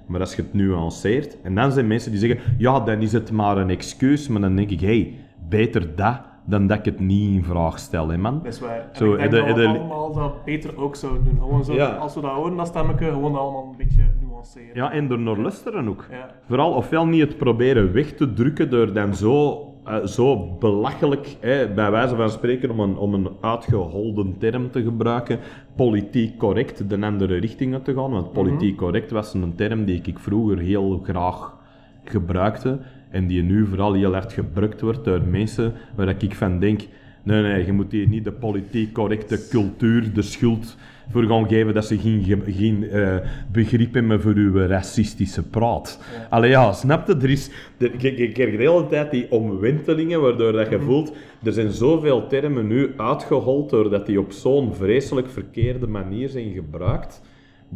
maar als je het nuanceert, en dan zijn mensen die zeggen, ja, dan is het maar een excuus, maar dan denk ik, hé, hey, beter dat dan dat ik het niet in vraag stel, hè man. Dat is waar. En Zo, ik denk de- dat we allemaal dat beter ook zouden doen. Gewoon zo, Ja. als we dat horen, dat stemmetje gewoon allemaal een beetje nuanceren. Ja, en door naar luisteren ook. Ja. Vooral ofwel niet het proberen weg te drukken door dan zo, eh, zo belachelijk, hè, bij wijze van spreken, om een, om een uitgeholden term te gebruiken, politiek correct de andere richtingen te gaan. Want politiek correct was een term die ik vroeger heel graag gebruikte en die nu vooral heel hard gebruikt wordt door mensen waar ik van denk, nee, nee, je moet hier niet de politiek correcte cultuur de schuld voor gaan geven dat ze geen, ge- geen eh, begrip hebben voor uw racistische praat. Allee ja, snap je? Er is, er, ik, ik krijg de hele tijd die omwentelingen waardoor dat je voelt, er zijn zoveel termen nu uitgehold doordat die op zo'n vreselijk verkeerde manier zijn gebruikt,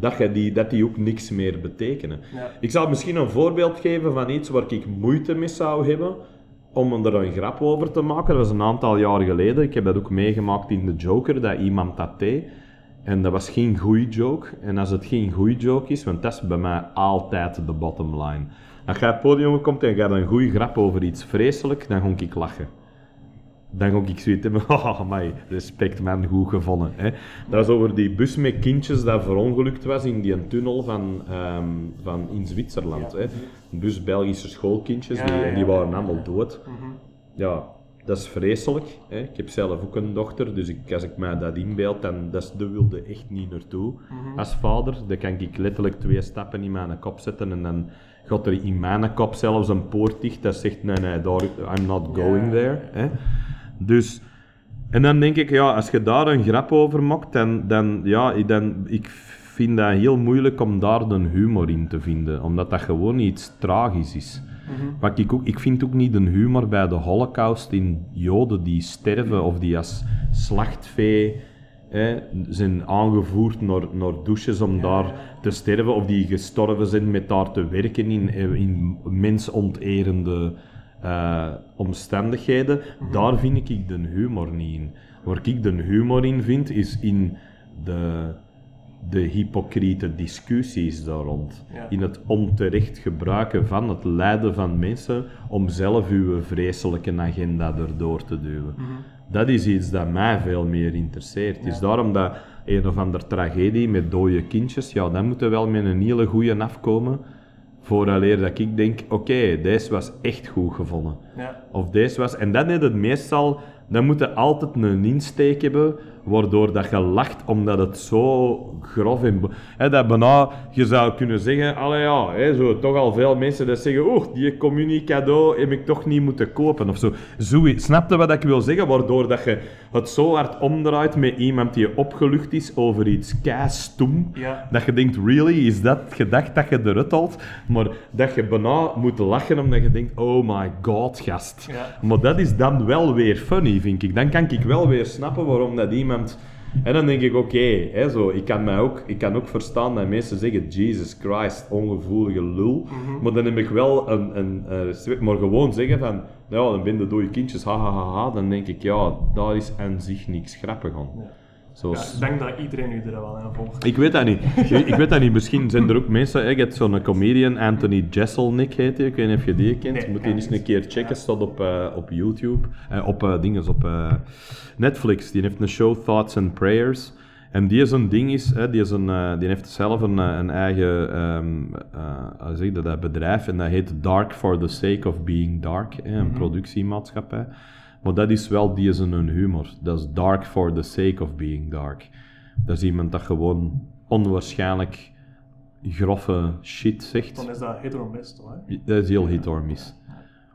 dat, je die, dat die ook niks meer betekenen. Ja. Ik zal misschien een voorbeeld geven van iets waar ik moeite mee zou hebben om er een grap over te maken. Dat was een aantal jaar geleden. Ik heb dat ook meegemaakt in The Joker, dat iemand dat deed. En dat was geen goede joke. En als het geen goede joke is, want dat is bij mij altijd de bottom line. Als je op het podium komt en je gaat een goede grap over iets vreselijk, dan ga ik lachen. Dan ga ik zoiets hebben, oh my, respect man, goed gevonden. Hè. Dat was over die bus met kindjes dat verongelukt was in die tunnel van, ehm, van in Zwitserland. Ja. Hè. Een bus Belgische schoolkindjes, Ja, die, en die waren allemaal dood. Mhm. Ja, dat is vreselijk. Hè. Ik heb zelf ook een dochter, dus ik, als ik mij dat inbeeld, dan dat is, wilde echt niet naartoe. Mhm. Als vader, dan kan ik letterlijk twee stappen in mijn kop zetten en dan gaat er in mijn kop zelfs een poort dicht dat zegt, nee, nee, daar, I'm not going there. Hè. Dus, en dan denk ik, ja, als je daar een grap over maakt, dan, dan ja, ik- dan, ik vind dat heel moeilijk om daar de humor in te vinden, omdat dat gewoon iets tragisch is. Wat ik, ook, ik vind ook niet de humor bij de holocaust in Joden die sterven of die als slachtvee hè, zijn aangevoerd naar, naar douches om daar te sterven of die gestorven zijn met daar te werken in, in mensonterende eh, omstandigheden. Daar vind ik de humor niet in. Waar ik de humor in vind, is in de, de hypocriete discussies daar rond. Ja. In het onterecht gebruiken van het lijden van mensen om zelf uw vreselijke agenda erdoor te duwen. Dat is iets dat mij veel meer interesseert. Is daarom dat een of andere tragedie met dode kindjes, ja, dan moet er wel met een hele goede afkomen. Vooraleer dat ik denk, oké, deze was echt goed gevonden. Ja. Of deze was... En dan is het meestal... Dan moet je altijd een insteek hebben, waardoor dat je lacht, omdat het zo grof en... bo- Hè, dat bijna, je zou kunnen zeggen, allee ja, hè, zo, toch al veel mensen dat zeggen, oeh, die communie-cadeau heb ik toch niet moeten kopen, of zo. Zoiets. Snap je wat ik wil zeggen? Waardoor dat je het zo hard omdraait met iemand die opgelucht is over iets kei stoem, Ja. dat je denkt, really, is dat gedacht dat je eruit haalt? Maar dat je bijna moet lachen omdat je denkt, oh my god, gast. Ja. Maar dat is dan wel weer funny, vind ik. Dan kan ik wel weer snappen waarom dat iemand... En dan denk ik, oké, hè, zo, ik, kan mij ook, ik kan ook verstaan dat mensen zeggen, Jesus Christ, ongevoelige lul. Maar dan heb ik wel een, een. Maar gewoon zeggen van, ja, dan ben je dode kindjes, ha, ha, ha, ha. Dan denk ik, ja, daar is aan zich niks grappig aan. Ja. Zoals... Ja, ik denk dat iedereen u er wel aan volgt. Ik weet dat niet. Ik weet dat niet. Misschien zijn er ook mensen. hè, Je hebt zo'n comedian, Anthony Jeselnik heet hij. Ik weet niet of je die kent. Nee, Moet je eens ik een keer checken. Ja. Staat op, eh, op YouTube. Eh, op uh, dinges, op eh, Netflix. Die heeft een show Thoughts and Prayers. En die zijn ding is, hè, die, is een, eh, die heeft zelf een, eh, een eigen eh, zeg je dat, bedrijf. En dat heet Dark for the Sake of Being Dark. Hè, een productiemaatschappij. Maar dat is wel die is een humor. Dat is dark for the sake of being dark. Dat is iemand dat gewoon onwaarschijnlijk grove shit zegt. Dan is dat hit or miss, toch? hè? Dat is heel hit or miss.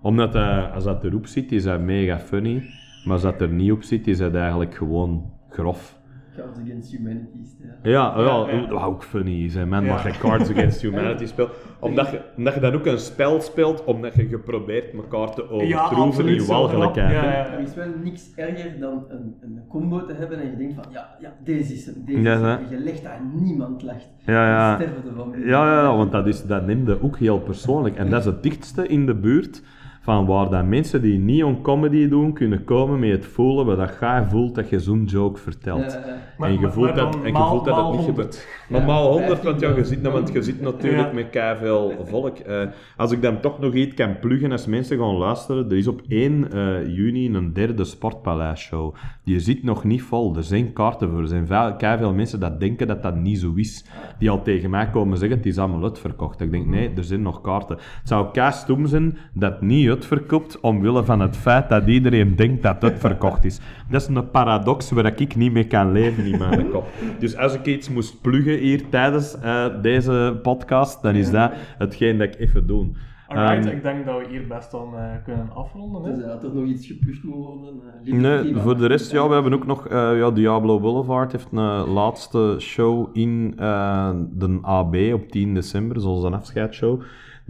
Omdat hij, als dat erop zit, is hij mega funny. Maar als dat er niet op zit, is hij eigenlijk gewoon grof. Cards Against Humanity stijl. Ja, ja, Ja, ja. dat wou ook funny zijn, man. Ja. Dat je Cards Against Humanity speelt. Omdat je, omdat je dan ook een spel speelt, omdat je geprobeerd elkaar te overtroeven in je walgelijkheid. Ja, ja, Er is wel niks erger dan een, een combo te hebben en je denkt van, ja, ja deze is hem, deze Ja, is hem. je legt dat en niemand lacht. Ja, ja. Sterven ervan. Ja, ja, ja, want dat, is, dat neemde ook heel persoonlijk. En dat is het dichtste in de buurt van waar dat mensen die niet on comedy doen, kunnen komen met het voelen wat dat jij voelt dat je zo'n joke vertelt. Ja, ja. Maar- en je maar- voelt maar dat, en je maal- voelt dat het niet 100. gebeurt. Maar Ja, maal 100, want ja, je 15.000. zit, nou, want je zit natuurlijk Ja. met keiveel volk. Eh, als ik dan toch nog iets kan pluggen als mensen gaan luisteren, er is op 1 eh, juni een derde Sportpaleis-show. Die zit nog niet vol, er zijn kaarten voor. Er zijn veel, keiveel mensen dat denken dat dat niet zo is. Die al tegen mij komen zeggen, het is allemaal uitverkocht. Ik denk, nee, er zijn nog kaarten. Het zou kaas stom zijn dat niet uitverkoopt, omwille van het feit dat iedereen denkt dat het uitverkocht is. Dat is een paradox waar ik niet mee kan leven in mijn kop. Dus als ik iets moest pluggen hier tijdens eh, deze podcast, dan is dat hetgeen dat ik even doe. Alright, Ehm, ik denk dat we hier best dan eh, kunnen afronden. Hè? Dus dat er nog iets gepusht moet worden. eh, Nee, voor de rest, ja, we hebben ook nog... eh, ja, Diablo Boulevard heeft een laatste show in eh, de AB op 10 december, zoals een afscheidsshow.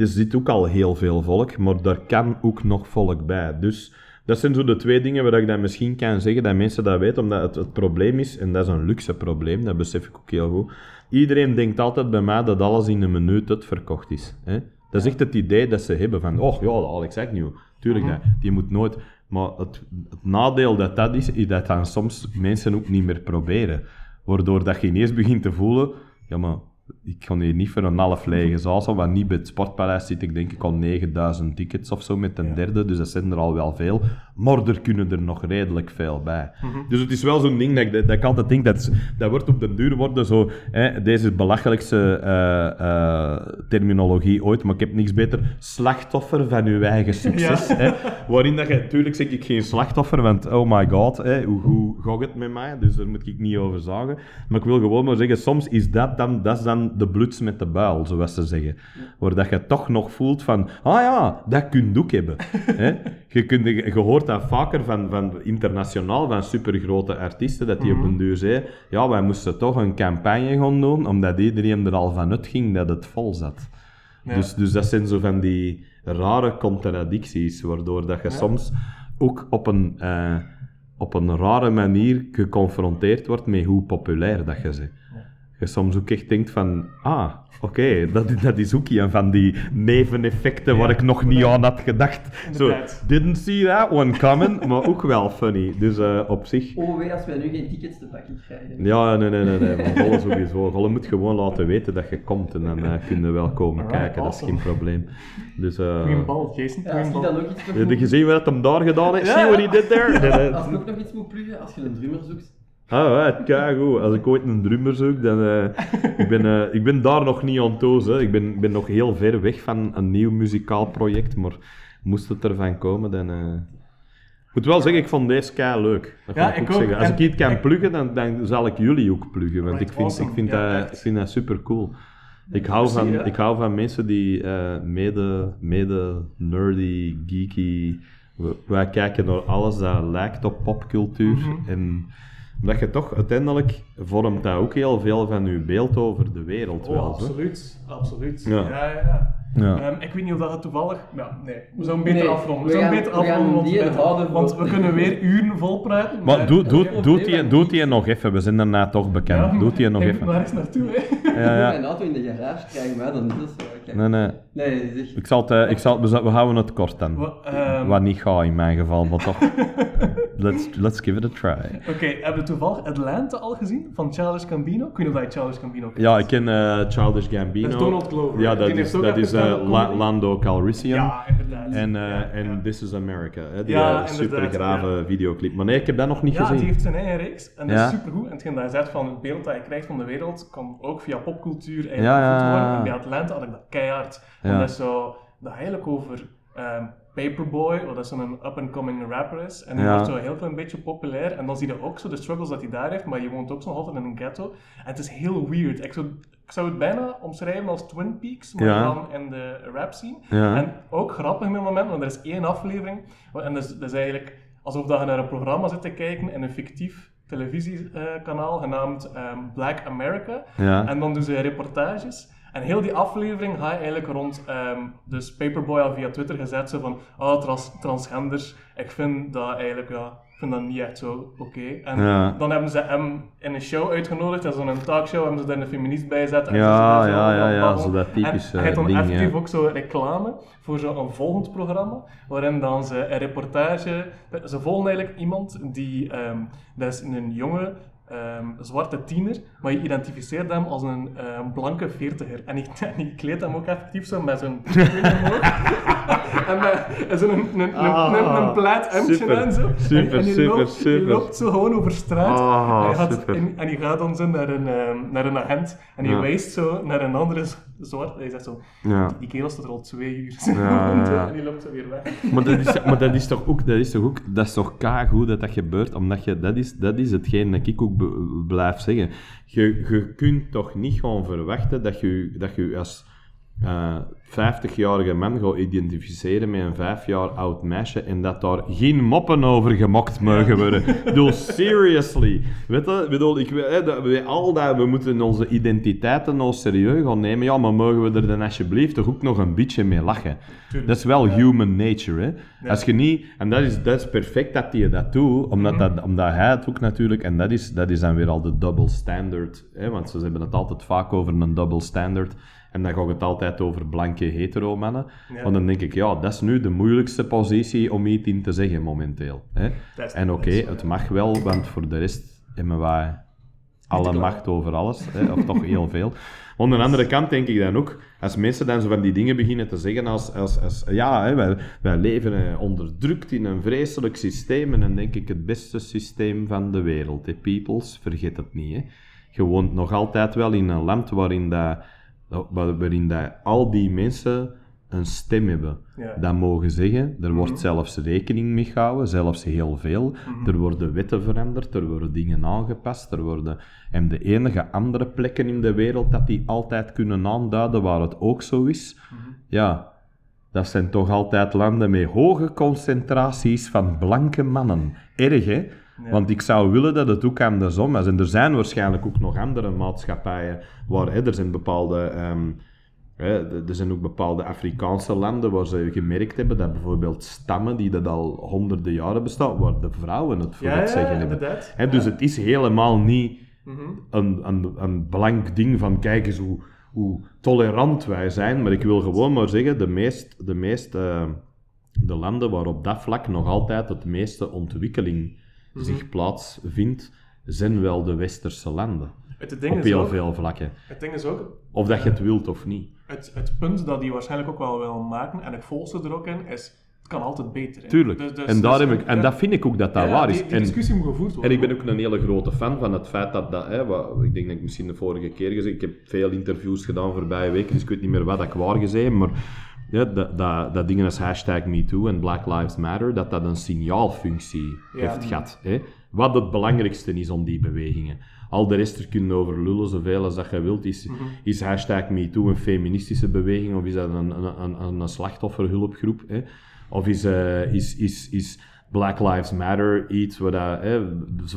Er zit ook al heel veel volk, maar daar kan ook nog volk bij. Dus dat zijn zo de twee dingen waar ik dan misschien kan zeggen dat mensen dat weten, omdat het, het probleem is, en dat is een luxe probleem, dat besef ik ook heel goed. Iedereen denkt altijd bij mij dat alles in een minuut uitverkocht is. Hè? Dat is echt het idee dat ze hebben van, oh ja, Alex Agnew, tuurlijk, dat, die moet nooit... Maar het, het nadeel dat dat is, is dat dan soms mensen ook niet meer proberen. Waardoor dat je ineens begint te voelen, ja maar, ik ga hier niet voor een half lege zaal staan, want niet bij het Sportpaleis zit ik denk ik al 9000 tickets of zo met een derde, dus dat zijn er al wel veel. Maar er kunnen er nog redelijk veel bij. Dus het is wel zo'n ding dat ik, dat ik altijd denk, dat, dat wordt op den duur worden zo, hè, deze belachelijkste eh, eh, terminologie ooit, maar ik heb niks beter, slachtoffer van uw eigen succes. Ja. Hè, waarin dat je, natuurlijk zeg ik geen slachtoffer, want oh my god, hè, hoe, hoe gaat het met mij? Dus daar moet ik niet over zagen. Maar ik wil gewoon maar zeggen, soms is dat dan, dat is dan de bloeds met de buil, zoals ze zeggen. Waar dat je toch nog voelt van, ah ja, dat kun je ook hebben. hè. Je, kunt, je hoort dat vaker van, van internationaal, van supergrote artiesten, dat die op een duur zei, ja, wij moesten toch een campagne gaan doen, omdat iedereen er al van uitging dat het vol zat. Ja. Dus, dus dat zijn zo van die rare contradicties, waardoor dat je soms ook op een, eh, op een rare manier geconfronteerd wordt met hoe populair dat je bent. Je soms ook echt denkt van, ah, oké, dat, dat is ook een van die neveneffecten waar Ja, ik nog niet aan had gedacht. Zo, didn't see that one coming, maar ook wel funny. Dus eh, op zich... Oh wee, als wij nu geen tickets te pakken krijgen. Ja, nee, nee, nee, nee. Maar Golle sowieso. Golle moet gewoon laten weten dat je komt en dan eh, kun je wel komen Alright, kijken. Dat is geen probleem. Dus, eh Goeie bal, Jason. Ja, als Goeie je bal. dan ook iets nog heb je gezien wat hem daar gedaan heeft? Ja, See what he did there? Als ik ook nog iets moet pluggen, als je een drummer zoekt. Ah, ja, keigoed. Als ik ooit een drummer zoek, dan... eh, ik, ben, eh, ik ben daar nog niet aan toos. Hè. Ik ben, ben nog heel ver weg van een nieuw muzikaal project, maar moest het ervan komen, dan... eh, Ik moet wel zeggen, ik vond deze kei leuk. Dat Ja, ik, ook. Als ik iets kan pluggen, dan, dan zal ik jullie ook pluggen. Want Right, ik vind, awesome. ik, vind Ja, dat, ik vind dat super cool. Ik hou, van, ja. ik hou van mensen die mede, mede nerdy, geeky. Wij kijken naar alles dat lijkt op popcultuur. Mhm. En omdat je toch uiteindelijk vormt dat ook heel veel van je beeld over de wereld. Oh, wel, absoluut. Absoluut. Ja. Ja, ja, ja. Ja. Ehm, ik weet niet of dat het toevallig... Ja, nee. We zouden beter Nee, afronden. We, we zouden gaan- beter we afronden, want, houden we kunnen weer uren vol praten. Maar doe, doe, doe, die, doe die nog even, we zijn daarna toch bekend. doe die nog ik even. moet maar eens naartoe, hè. Ja, ja. Mijn auto in de garage krijgen, maar dan is dat zo. Kijk. Nee, nee. Nee, zeg. Ik zal het, eh, ik zal, we, houden het kort dan. Wa- ehm, Wat niet gaat in mijn geval, maar toch. let's, let's give it a try. Oké, hebben we toevallig Atlanta al gezien? Van Childish Gambino? Ik weet niet of jij Childish Gambino kent. Ja, ik ken eh, Childish Gambino. Dat is Donald Glover, Ja, dat is, dat is eh, La-. Lando Calrissian. Ja, inderdaad. En, eh, Ja, en ja. This is America, hè, die Ja, super grave ja. videoclip. Maar nee, ik heb dat nog niet Ja, gezien. die heeft zijn eigen reeks en dat Ja. is supergoed. En hetgeen dat je zegt van het beeld dat je krijgt van de wereld, kan ook via popcultuur eigenlijk Ja, ja, worden. ja. En bij Atlanta had ik dat keihard. Ja. Omdat zo, dat eigenlijk over ehm, Paperboy, wat dat zo'n up-and-coming rapper is. En die Ja. wordt zo heel klein beetje populair. En dan zie je ook zo de struggles dat hij daar heeft, maar je woont ook zo altijd in een ghetto. En het is heel weird. Ik zou, ik zou het bijna omschrijven als Twin Peaks, maar Ja. dan in de rap scene. Ja. En ook grappig met het moment, want er is één aflevering. En dat is, dat is eigenlijk alsof dat je naar een programma zit te kijken in een fictief televisiekanaal genaamd ehm, Black America. En dan doen ze reportages. En heel die aflevering ga je eigenlijk rond. ehm, dus Paperboy had via Twitter gezet zo van. Oh, trans transgenders. Ik vind dat eigenlijk. Ja, ik vind dat niet echt zo oké. En Ja. dan hebben ze hem in een show uitgenodigd. Dat is een talkshow. Hebben ze daar een feminist bij gezet. en Ja, zo ja, ja, ja, babbelen. zo dat En typische hij heeft dan effectief ja. ook zo reclame voor zo'n volgend programma, waarin dan ze een reportage... Ze volgen eigenlijk iemand die... ehm, dat is een jonge ehm, zwarte tiener, maar je identificeert hem als een ehm, blanke veertiger. En die kleedt hem ook effectief zo met zo'n en met zo'n een, een, een, Ah, een, een plaid hemdje en zo. super, en, super, loopt, super. Loopt zo gewoon over straat. Ah, en, die gaat, en, en gaat dan zo naar een, ehm, naar een agent en Ja. wijst zo naar een andere zwart. Hij zegt zo, Ja. die kerel staat er al twee uur. Ja, ja, ja. En die loopt zo weer weg. Maar dat is, maar dat is toch ook, dat is toch ook, dat is toch goed dat dat gebeurt, omdat je, dat is, dat is hetgeen dat ik ook be- blijf zeggen. Je, je kunt toch niet gewoon verwachten dat je dat je als eh 50-jarige man gaat identificeren met een 5 jaar oud meisje en dat daar geen moppen over gemokt mogen worden. Ik bedoel, seriously. Weet je, bedoel, ik, dat we, al dat, we moeten onze identiteiten nou serieus gaan nemen, ja, maar mogen we er dan alsjeblieft toch ook nog een beetje mee lachen. Dat is wel human nature, hè. Als je niet... En dat is, dat is perfect dat hij dat doet, omdat, dat, omdat hij het ook natuurlijk... En dat is, dat is dan weer al de double standard, hè, want ze hebben het altijd vaak over een double standard. En dan gaat het altijd over blanke hetero-mannen. Ja. Want dan denk ik, ja, dat is nu de moeilijkste positie om iets in te zeggen momenteel. Hè. En oké, het mag wel, want voor de rest hebben wij alle macht over alles, hè, of toch heel veel. Aan de andere kant denk ik dan ook, als mensen dan zo van die dingen beginnen te zeggen als, als, als ja, hè, wij, wij leven eh, onderdrukt in een vreselijk systeem, en dan denk ik het beste systeem van de wereld, hè, peoples, vergeet het niet. Hè. Je woont nog altijd wel in een land waarin, dat, waarin dat al die mensen een stem hebben. Ja. Dat mogen zeggen. Er wordt zelfs rekening mee gehouden, zelfs heel veel. Er worden wetten veranderd, er worden dingen aangepast. Er worden... En de enige andere plekken in de wereld dat die altijd kunnen aanduiden waar het ook zo is, ja, dat zijn toch altijd landen met hoge concentraties van blanke mannen. Erg, hè? Want ik zou willen dat het ook andersom is. En er zijn waarschijnlijk ook nog andere maatschappijen waar hè, er zijn bepaalde... ehm, hè, er zijn ook bepaalde Afrikaanse landen waar ze gemerkt hebben dat bijvoorbeeld stammen die dat al honderden jaren bestaan, waar de vrouwen het voor Ja, het ja, zeggen hebben. Hè, dus het is helemaal niet Mhm. een, een, een blank ding van kijk eens hoe, hoe tolerant wij zijn. Maar ik wil gewoon maar zeggen, de meest, de, meest, eh, de landen waar op dat vlak nog altijd het meeste ontwikkeling Mhm. zich plaatsvindt, zijn wel de westerse landen. Het ding Op is heel ook, veel vlakken. het ding is ook, Of dat je het wilt of niet. het, het punt dat die waarschijnlijk ook wel wil maken, en ik volg ze er ook in, is, het kan altijd beter. hè. Tuurlijk. Dus- dus- en, daar dus- heb ik, en ja, dat vind ik ook dat dat ja, waar is. Die, die en, moet gevoerd En ik ben ook een hele grote fan van het feit dat, dat hè, wat, ik denk dat ik misschien de vorige keer gezegd ik heb veel interviews gedaan voorbije weken, dus ik weet niet meer wat ik waar gezegd heb, maar ja, dat, dat, dat dingen als hashtag MeToo en Black Lives Matter, dat dat een signaalfunctie Ja. heeft gehad. Hè? Wat het belangrijkste is om die bewegingen. Al de rest er kunnen over lullen zoveel als dat je wilt. Is, Mhm. is hashtag MeToo een feministische beweging of is dat een, een, een, een slachtofferhulpgroep? Hè? Of is, eh, is, is, is Black Lives Matter iets waar dat, hè,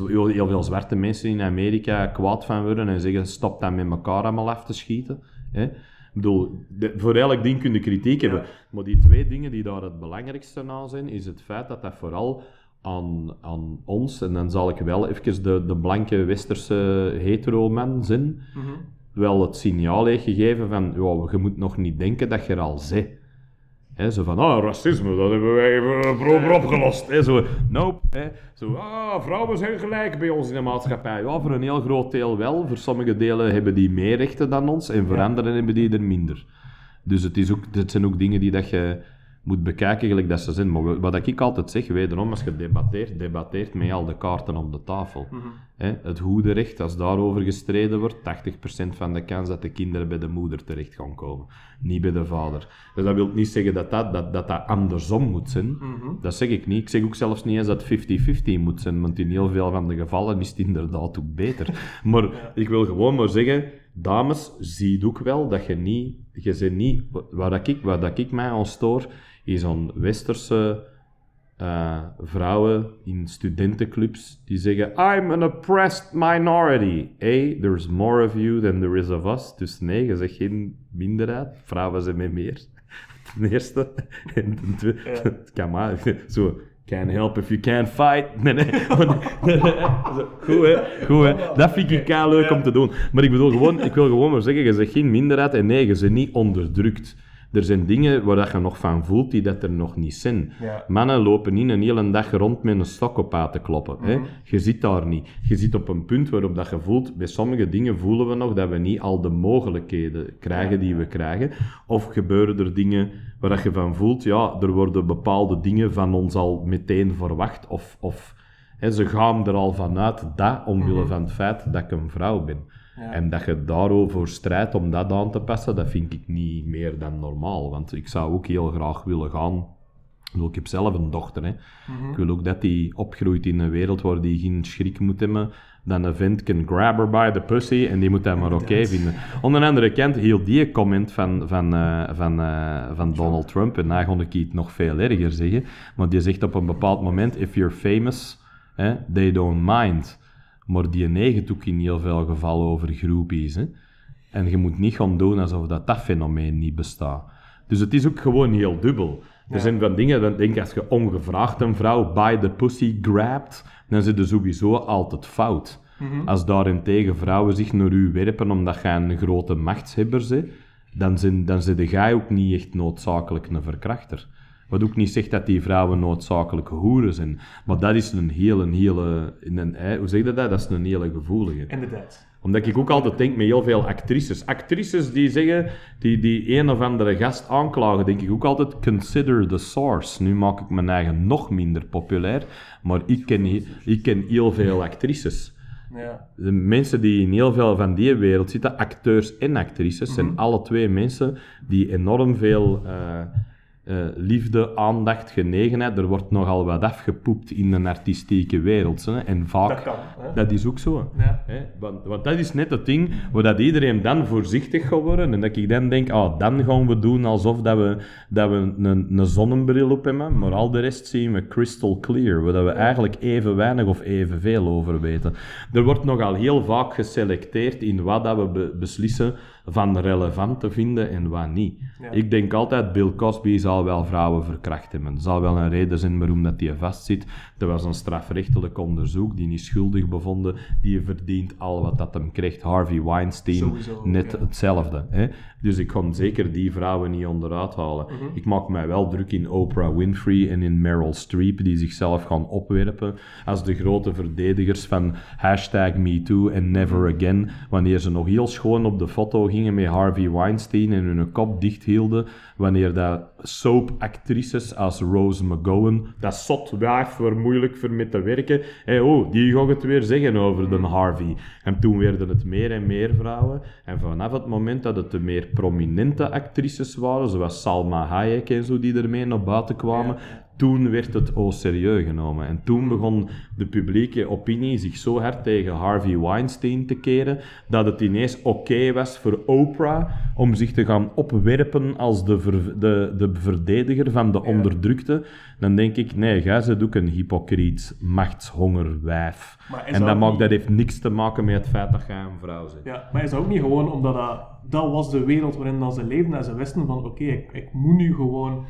heel, heel veel zwarte mensen in Amerika kwaad van worden en zeggen stop dat met elkaar allemaal af te schieten? Hè? Ik bedoel, de- voor elk ding kun je kritiek hebben. Maar die twee dingen die daar het belangrijkste aan zijn, is het feit dat dat vooral aan, aan ons, en dan zal ik wel even de, de blanke westerse hetero-man zijn, Mhm. wel het signaal heeft gegeven van, ja, je moet nog niet denken dat je er al zit. Hè, zo van, ah, racisme, dat hebben wij even proper opgelost. Hè, zo, nope. Hè, zo, ah, vrouwen zijn gelijk bij ons in de maatschappij. Ja, voor een heel groot deel wel. Voor sommige delen hebben die meer rechten dan ons en voor Ja. anderen hebben die er minder. Dus het, is ook, het zijn ook dingen die dat je moet bekijken, gelijk dat ze zijn. Maar wat ik altijd zeg, wederom, als je debatteert, debatteert met al de kaarten op de tafel. Mhm. Hè, het hoederecht, als daarover gestreden wordt, 80% van de kans dat de kinderen bij de moeder terecht gaan komen. Niet bij de vader. Dus dat wil niet zeggen dat dat, dat, dat, dat andersom moet zijn. Mhm. Dat zeg ik niet. Ik zeg ook zelfs niet eens dat 50-50 moet zijn, want in heel veel van de gevallen is het inderdaad ook beter. Maar ik wil gewoon maar zeggen, dames, zie ook wel dat je niet... Je bent niet waar, dat ik, waar dat ik mij aan stoor, is aan westerse eh, vrouwen in studentenclubs die zeggen: I'm an oppressed minority. A, there's more of you than there is of us. Dus nee, je zegt geen minderheid. Vrouwen zijn met meer. Ten eerste. En ten tweede, kan maar. Zo, can't help if you can't fight. Nee, nee. Goed, hè? Goed, hè? Dat vind ik kei leuk om te doen. Maar ik bedoel gewoon, ik wil gewoon maar zeggen, je zegt geen minderheid en nee, je bent niet onderdrukt. Er zijn dingen waar dat je nog van voelt die dat er nog niet zijn. Ja. Mannen lopen niet een hele dag rond met een stok op aan te kloppen. hè. Je zit daar niet. Je zit op een punt waarop dat je voelt, bij sommige dingen voelen we nog dat we niet al de mogelijkheden krijgen die we krijgen. Of gebeuren er dingen waar dat je van voelt, ja, er worden bepaalde dingen van ons al meteen verwacht. Of, of hè, ze gaan er al vanuit dat, omwille van het feit dat ik een vrouw ben. Ja. En dat je daarover strijdt om dat aan te passen, dat vind ik niet meer dan normaal. Want ik zou ook heel graag willen gaan. Ik heb zelf een dochter. Hè. Ik wil ook dat die opgroeit in een wereld waar die geen schrik moet hebben. Dat een vent kan grab her by the pussy en die moet dat maar oké vinden. Aan de andere kant, heel die comment van, van, eh, van, eh, van Donald Trump, en daar kon ik het nog veel erger zeggen, maar die zegt op een bepaald moment, if you're famous, they don't mind. Maar die neigt ook in heel veel gevallen over groepies. Hè. En je moet niet gaan doen alsof dat, dat fenomeen niet bestaat. Dus het is ook gewoon heel dubbel. Er zijn van dingen, dan denk ik, als je ongevraagd een vrouw by the pussy grabt, dan zit er sowieso altijd fout. Als daarentegen vrouwen zich naar u werpen omdat jij een grote machtshebber bent, dan zijn, dan zit jij ook niet echt noodzakelijk een verkrachter. Wat ook niet zegt dat die vrouwen noodzakelijk hoeren zijn. Maar dat is een hele, hele... Een, hoe zeg je dat? Dat is een hele gevoelige Inderdaad. omdat ik ook altijd denk met heel veel actrices. Actrices die zeggen, die, die een of andere gast aanklagen, denk ik ook altijd, consider the source. Nu maak ik mijn eigen nog minder populair, maar ik ken, ik ken heel veel actrices. Ja. De mensen die in heel veel van die wereld zitten, acteurs en actrices, zijn alle twee mensen die enorm veel eh, eh, liefde, aandacht, genegenheid. Er wordt nogal wat afgepoept in de artistieke wereld. Hè? En vaak, Dat kan. Hè? dat is ook zo. Ja. Hè? Want, want dat is net het ding waar dat iedereen dan voorzichtig gaat worden. En dat ik dan denk, ah, dan gaan we doen alsof dat we, dat we een, een zonnebril op hebben. Maar al de rest zien we crystal clear. Waar dat we eigenlijk even weinig of evenveel over weten. Er wordt nogal heel vaak geselecteerd in wat dat we be- beslissen van relevant te vinden en wat niet. Ja. Ik denk altijd, Bill Cosby zal wel vrouwen verkracht hebben. Er zal wel een reden zijn waarom dat hij vastzit. Er was een strafrechtelijk onderzoek, die niet schuldig bevonden. Die verdient al wat dat hem krijgt. Harvey Weinstein, Sowieso, net ja. hetzelfde. Hè? Dus ik kon zeker die vrouwen niet onderuit halen. Mhm. Ik maak mij wel druk in Oprah Winfrey en in Meryl Streep, die zichzelf gaan opwerpen als de grote verdedigers van hashtag MeToo en Never. Again, wanneer ze nog heel schoon op de foto gingen met Harvey Weinstein en hun kop dicht hielden, wanneer dat soap-actrices als Rose McGowan, dat zot wijf waar moeilijk voor te werken, hé, oh, die gaat het weer zeggen over de Harvey. En toen werden het meer en meer vrouwen. En vanaf het moment dat het de meer prominente actrices waren, zoals Salma Hayek en zo, die ermee naar buiten kwamen, toen werd het au serieus genomen. En toen begon de publieke opinie zich zo hard tegen Harvey Weinstein te keren, dat het ineens oké was voor Oprah om zich te gaan opwerpen als de, ver- de, de verdediger van de onderdrukte. Dan denk ik, nee, jij bent ook een hypocriet, machtshongerwijf. Maar is En dat maakt, niet- dat heeft niks te maken met het feit dat jij een vrouw bent. Ja, maar is dat ook niet gewoon omdat dat, dat was de wereld waarin dat ze leefden en ze wisten van oké, ik, ik moet nu gewoon,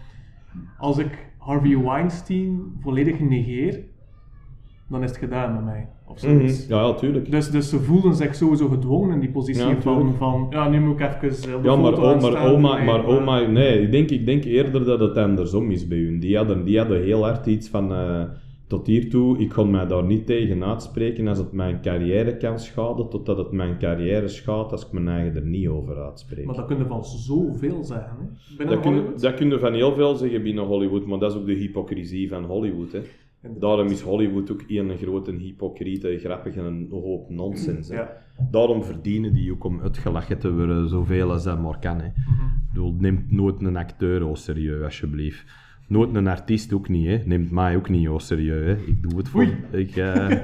als ik Harvey Weinstein volledig negeer, dan is het gedaan met mij. Of zoiets. Ja, ja, tuurlijk. Dus, dus ze voelden zich sowieso gedwongen in die positie Ja, van, van, ja, nu moet ik even eh, op de Ja, maar, foto oh, maar, oma, Nee, maar oma, nee, ik denk, ik denk eerder dat het andersom is bij hun. Die hadden, die hadden heel hard iets van, eh, tot hiertoe, ik kon mij daar niet tegen uitspreken als het mijn carrière kan schaden, totdat het mijn carrière schaadt als ik mijn eigen er niet over uitspreek. Maar dat kunnen van zoveel zeggen, hè. Binnen Dat kun, dat kun je van heel veel zeggen binnen Hollywood, maar dat is ook de hypocrisie van Hollywood. Hè. Daarom is Hollywood ook een grote hypocriete, grappige en een hoop nonsens. Hè. Ja. Daarom verdienen die ook om uitgelachen te worden, zoveel als dat maar kan. Hè. Mhm. Ik bedoel, neemt nooit een acteur au serieus, alsjeblieft. Nooit een artiest ook niet, hè. Neemt mij ook niet serieus, hè. Ik doe het voor... Oei. Ik, eh,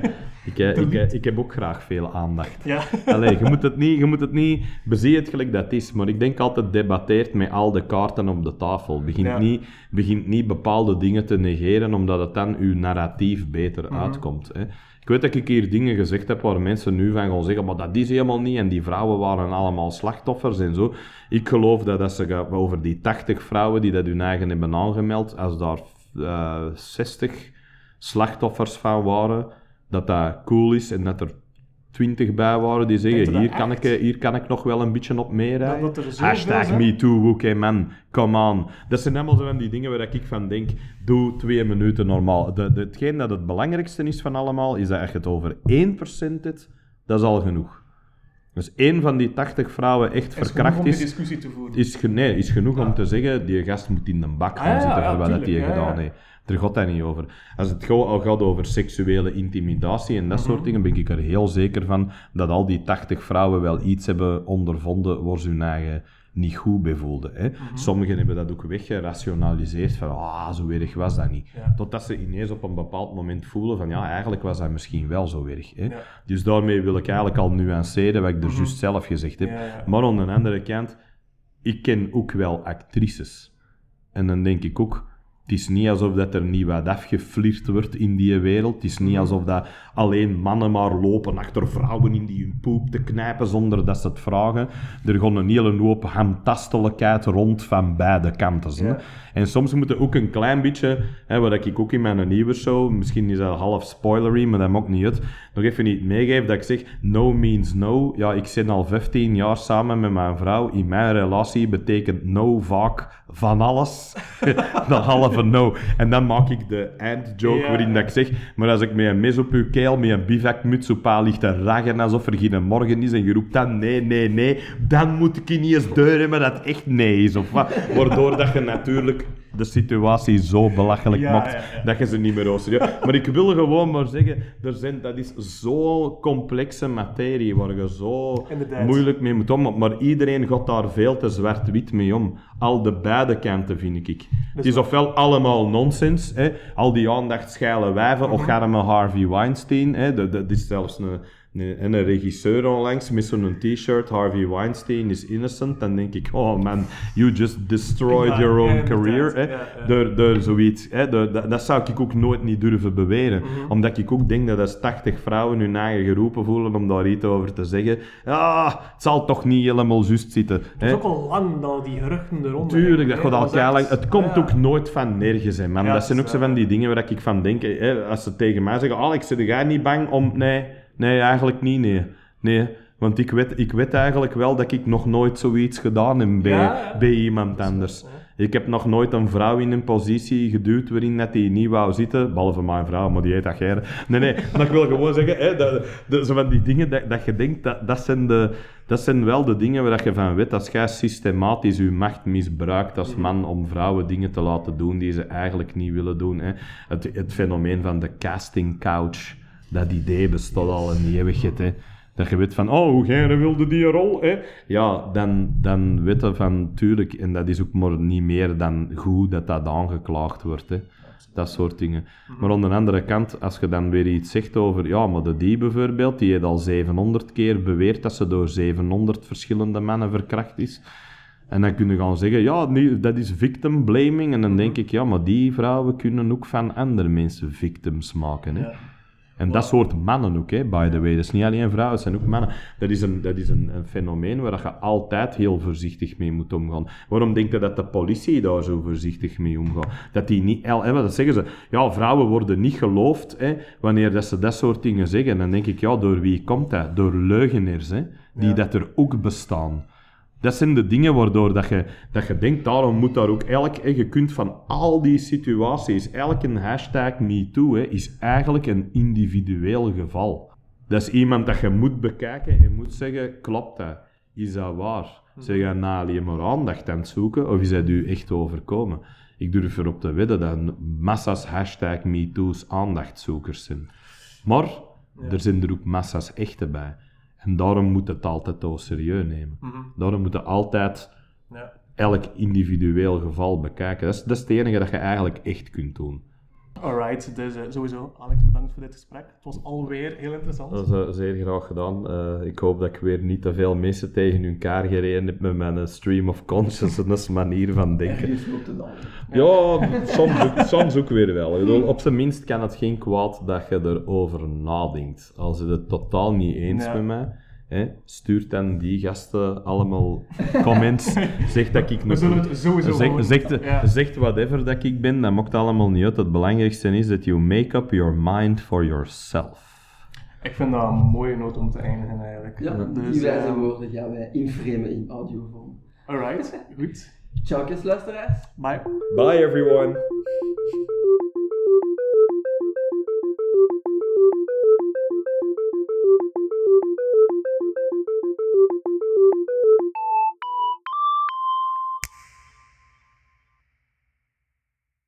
Ik, eh, ik, eh, ik heb ook graag veel aandacht. Ja. Allee, je moet het niet, je moet het niet gelijk dat is, maar ik denk altijd debatteert met al de kaarten op de tafel. Begint, Ja. niet, begint niet bepaalde dingen te negeren, omdat het dan uw narratief beter Mhm. uitkomt. Hè. Ik weet dat ik hier dingen gezegd heb waar mensen nu van gaan zeggen, maar dat is helemaal niet, en die vrouwen waren allemaal slachtoffers en zo. Ik geloof dat als ze over die 80 vrouwen die dat hun eigen hebben aangemeld, als daar eh 60 slachtoffers van waren, dat dat cool is en dat er 20 bij waren die zeggen, hier kan, echt? ik, eh, hier kan ik nog wel een beetje op meerijden. Er Hashtag? MeToo, oké man, come on. Dat zijn allemaal zo van die dingen waar ik van denk, doe twee minuten normaal. De, de, hetgeen dat het belangrijkste is van allemaal, is dat als je het over 1% hebt, dat is al genoeg. Dus één van die 80 vrouwen echt Is genoeg verkracht om die is, discussie te voeren. is, nee, is genoeg om te zeggen, die gast moet in de bak gaan Ah, ja, zitten ja, voor wat dat hij gedaan heeft. Er gaat dat niet over. Als het al gaat over seksuele intimidatie en dat Mhm. soort dingen, ben ik er heel zeker van dat al die 80 vrouwen wel iets hebben ondervonden waar ze hun eigen niet goed bij voelden. Hè. Mhm. Sommigen hebben dat ook weggerationaliseerd van, ah, zo erg was dat niet. Ja. Totdat ze ineens op een bepaald moment voelen van, ja, eigenlijk was dat misschien wel zo erg. Hè. Ja. Dus daarmee wil ik eigenlijk al nuanceren wat ik er juist zelf gezegd heb. Ja. Maar aan de andere kant, ik ken ook wel actrices. En dan denk ik ook, het is niet alsof dat er niet wat afgeflirt wordt in die wereld. Het is niet alsof dat alleen mannen maar lopen achter vrouwen in die hun poep te knijpen zonder dat ze het vragen. Er gaat een hele hoop handtastelijkheid rond van beide kanten. Ja. En soms moet je ook een klein beetje, hè, wat ik ook in mijn nieuwe show, misschien is dat half spoilery, maar dat maakt niet uit, nog even niet meegeven dat ik zeg, no means no. Ja, ik zit al 15 jaar samen met mijn vrouw. In mijn relatie betekent no vaak van alles. dat halve no. En dan maak ik de eindjoke Ja, waarin dat ik zeg, maar als ik met een mes op uw keel, met een bivakmuts op pa ligt te raggen alsof er geen morgen is en je roept dan nee, nee, nee, dan moet ik niet eens deur hebben dat echt nee is. Of wat? Waardoor dat je natuurlijk de situatie zo belachelijk Ja, maakt ja, ja, ja. dat je ze niet meer rooster. Ja, maar ik wil gewoon maar zeggen, er zijn, dat is zo'n complexe materie waar je zo Inderdaad. moeilijk mee moet om. Maar iedereen gaat daar veel te zwart-wit mee om. Al de beide kanten, vind ik. Het is ofwel allemaal nonsens, hè? al die aandacht schijlen wijven, Mhm. of gaan met Harvey Weinstein. Hè? Dat, dat is zelfs een, een, een regisseur onlangs met zo'n t-shirt, Harvey Weinstein is innocent. Dan denk ik, oh man, you just destroyed your own career. Hè? Door, door zoiets. Hè? Door- dat, dat zou ik ook nooit niet durven beweren. Mhm. Omdat ik ook denk dat als 80 vrouwen hun eigen geroepen voelen om daar iets over te zeggen. Ja, het zal toch niet helemaal juist zitten. Het Hè? is ook al lang dat die geruchten eronder Tuurlijk, dat gaat al is echt- lang. Het komt ook nooit van nergens, hè, man. Ja, dat zijn ook zo van die dingen waar ik van denk. Hè, als ze tegen mij zeggen, Alex, zit jij niet bang om... Nee, nee, eigenlijk niet, nee. Nee, want ik weet, ik weet eigenlijk wel dat ik nog nooit zoiets gedaan heb bij, Ja, bij iemand anders. Ik heb nog nooit een vrouw in een positie geduwd waarin dat die niet wou zitten, behalve mijn vrouw, maar die heet dat. Nee, nee, maar ik wil gewoon zeggen, hè, dat, dat, zo van die dingen dat, dat je denkt, dat, dat, zijn de, dat zijn wel de dingen waar je van weet, als jij systematisch je macht misbruikt als man om vrouwen dingen te laten doen die ze eigenlijk niet willen doen. Hè. Het, het fenomeen van de casting couch, dat idee bestaat al een eeuwigheid. Hè. Dat je weet van, oh, jij wilde die rol, hè? Ja, dan, dan weet je van, tuurlijk, en dat is ook maar niet meer dan goed dat dat aangeklaagd wordt, hè. Dat soort dingen. Maar aan de andere kant, als je dan weer iets zegt over, ja, maar de die bijvoorbeeld, die heeft al 700 keer beweerd dat ze door 700 verschillende mannen verkracht is. En dan kun je gaan zeggen, ja, dat is victim blaming. En dan denk ik, ja, maar die vrouwen kunnen ook van andere mensen victims maken, hè. Ja. En dat soort mannen ook, hè, by the way. Dat is niet alleen vrouwen, het zijn ook mannen. Dat is een, dat is een, een fenomeen waar je altijd heel voorzichtig mee moet omgaan. Waarom denk je dat de politie daar zo voorzichtig mee omgaat? Dat die niet... Hè, dat zeggen ze. Ja, vrouwen worden niet geloofd hè, wanneer dat ze dat soort dingen zeggen. Dan denk ik, ja, door wie komt dat? Door leugenaars, hè, die Ja. dat er ook bestaan. Dat zijn de dingen waardoor dat je, dat je denkt, daarom moet daar ook elk... hè, Je kunt van al die situaties, elke hashtag MeToo, hè, is eigenlijk een individueel geval. Dat is iemand dat je moet bekijken en moet zeggen, klopt dat? Is dat waar? Zeg je na alleen maar aandacht aan het zoeken, of is dat u echt overkomen? Ik durf erop te wedden dat massa's hashtag MeToo's aandachtzoekers zijn. Maar er zijn er ook massa's echte bij. En daarom moet het altijd al serieus nemen. Mhm. Daarom moet je altijd Ja. elk individueel geval bekijken. Dat is, dat is het enige dat je eigenlijk echt kunt doen. Alright, dus eh, sowieso, Alex, bedankt voor dit gesprek. Het was alweer heel interessant. Dat is eh, zeer graag gedaan. Eh, ik hoop dat ik weer niet te veel mensen tegen hun kaar gereden heb met mijn stream of consciousness manier van denken. Ja, soms ook, soms ook weer wel. Bedoel, op zijn minst kan het geen kwaad dat je erover nadenkt. Als je het totaal niet eens Ja. met mij, hè, stuurt dan die gasten allemaal comments. Zeg dat ik We zullen nog... het sowieso Zeg, zegt, Ja. zegt whatever dat ik ben, dat maakt allemaal niet uit. Het belangrijkste is dat you make up your mind for yourself. Ik vind dat een mooie noot om te eindigen eigenlijk. Ja, Dus, die wijze eh, woorden gaan wij inframen in audiovorm. Alright, goed. Ciao, luisteraars. Bye. Bye everyone!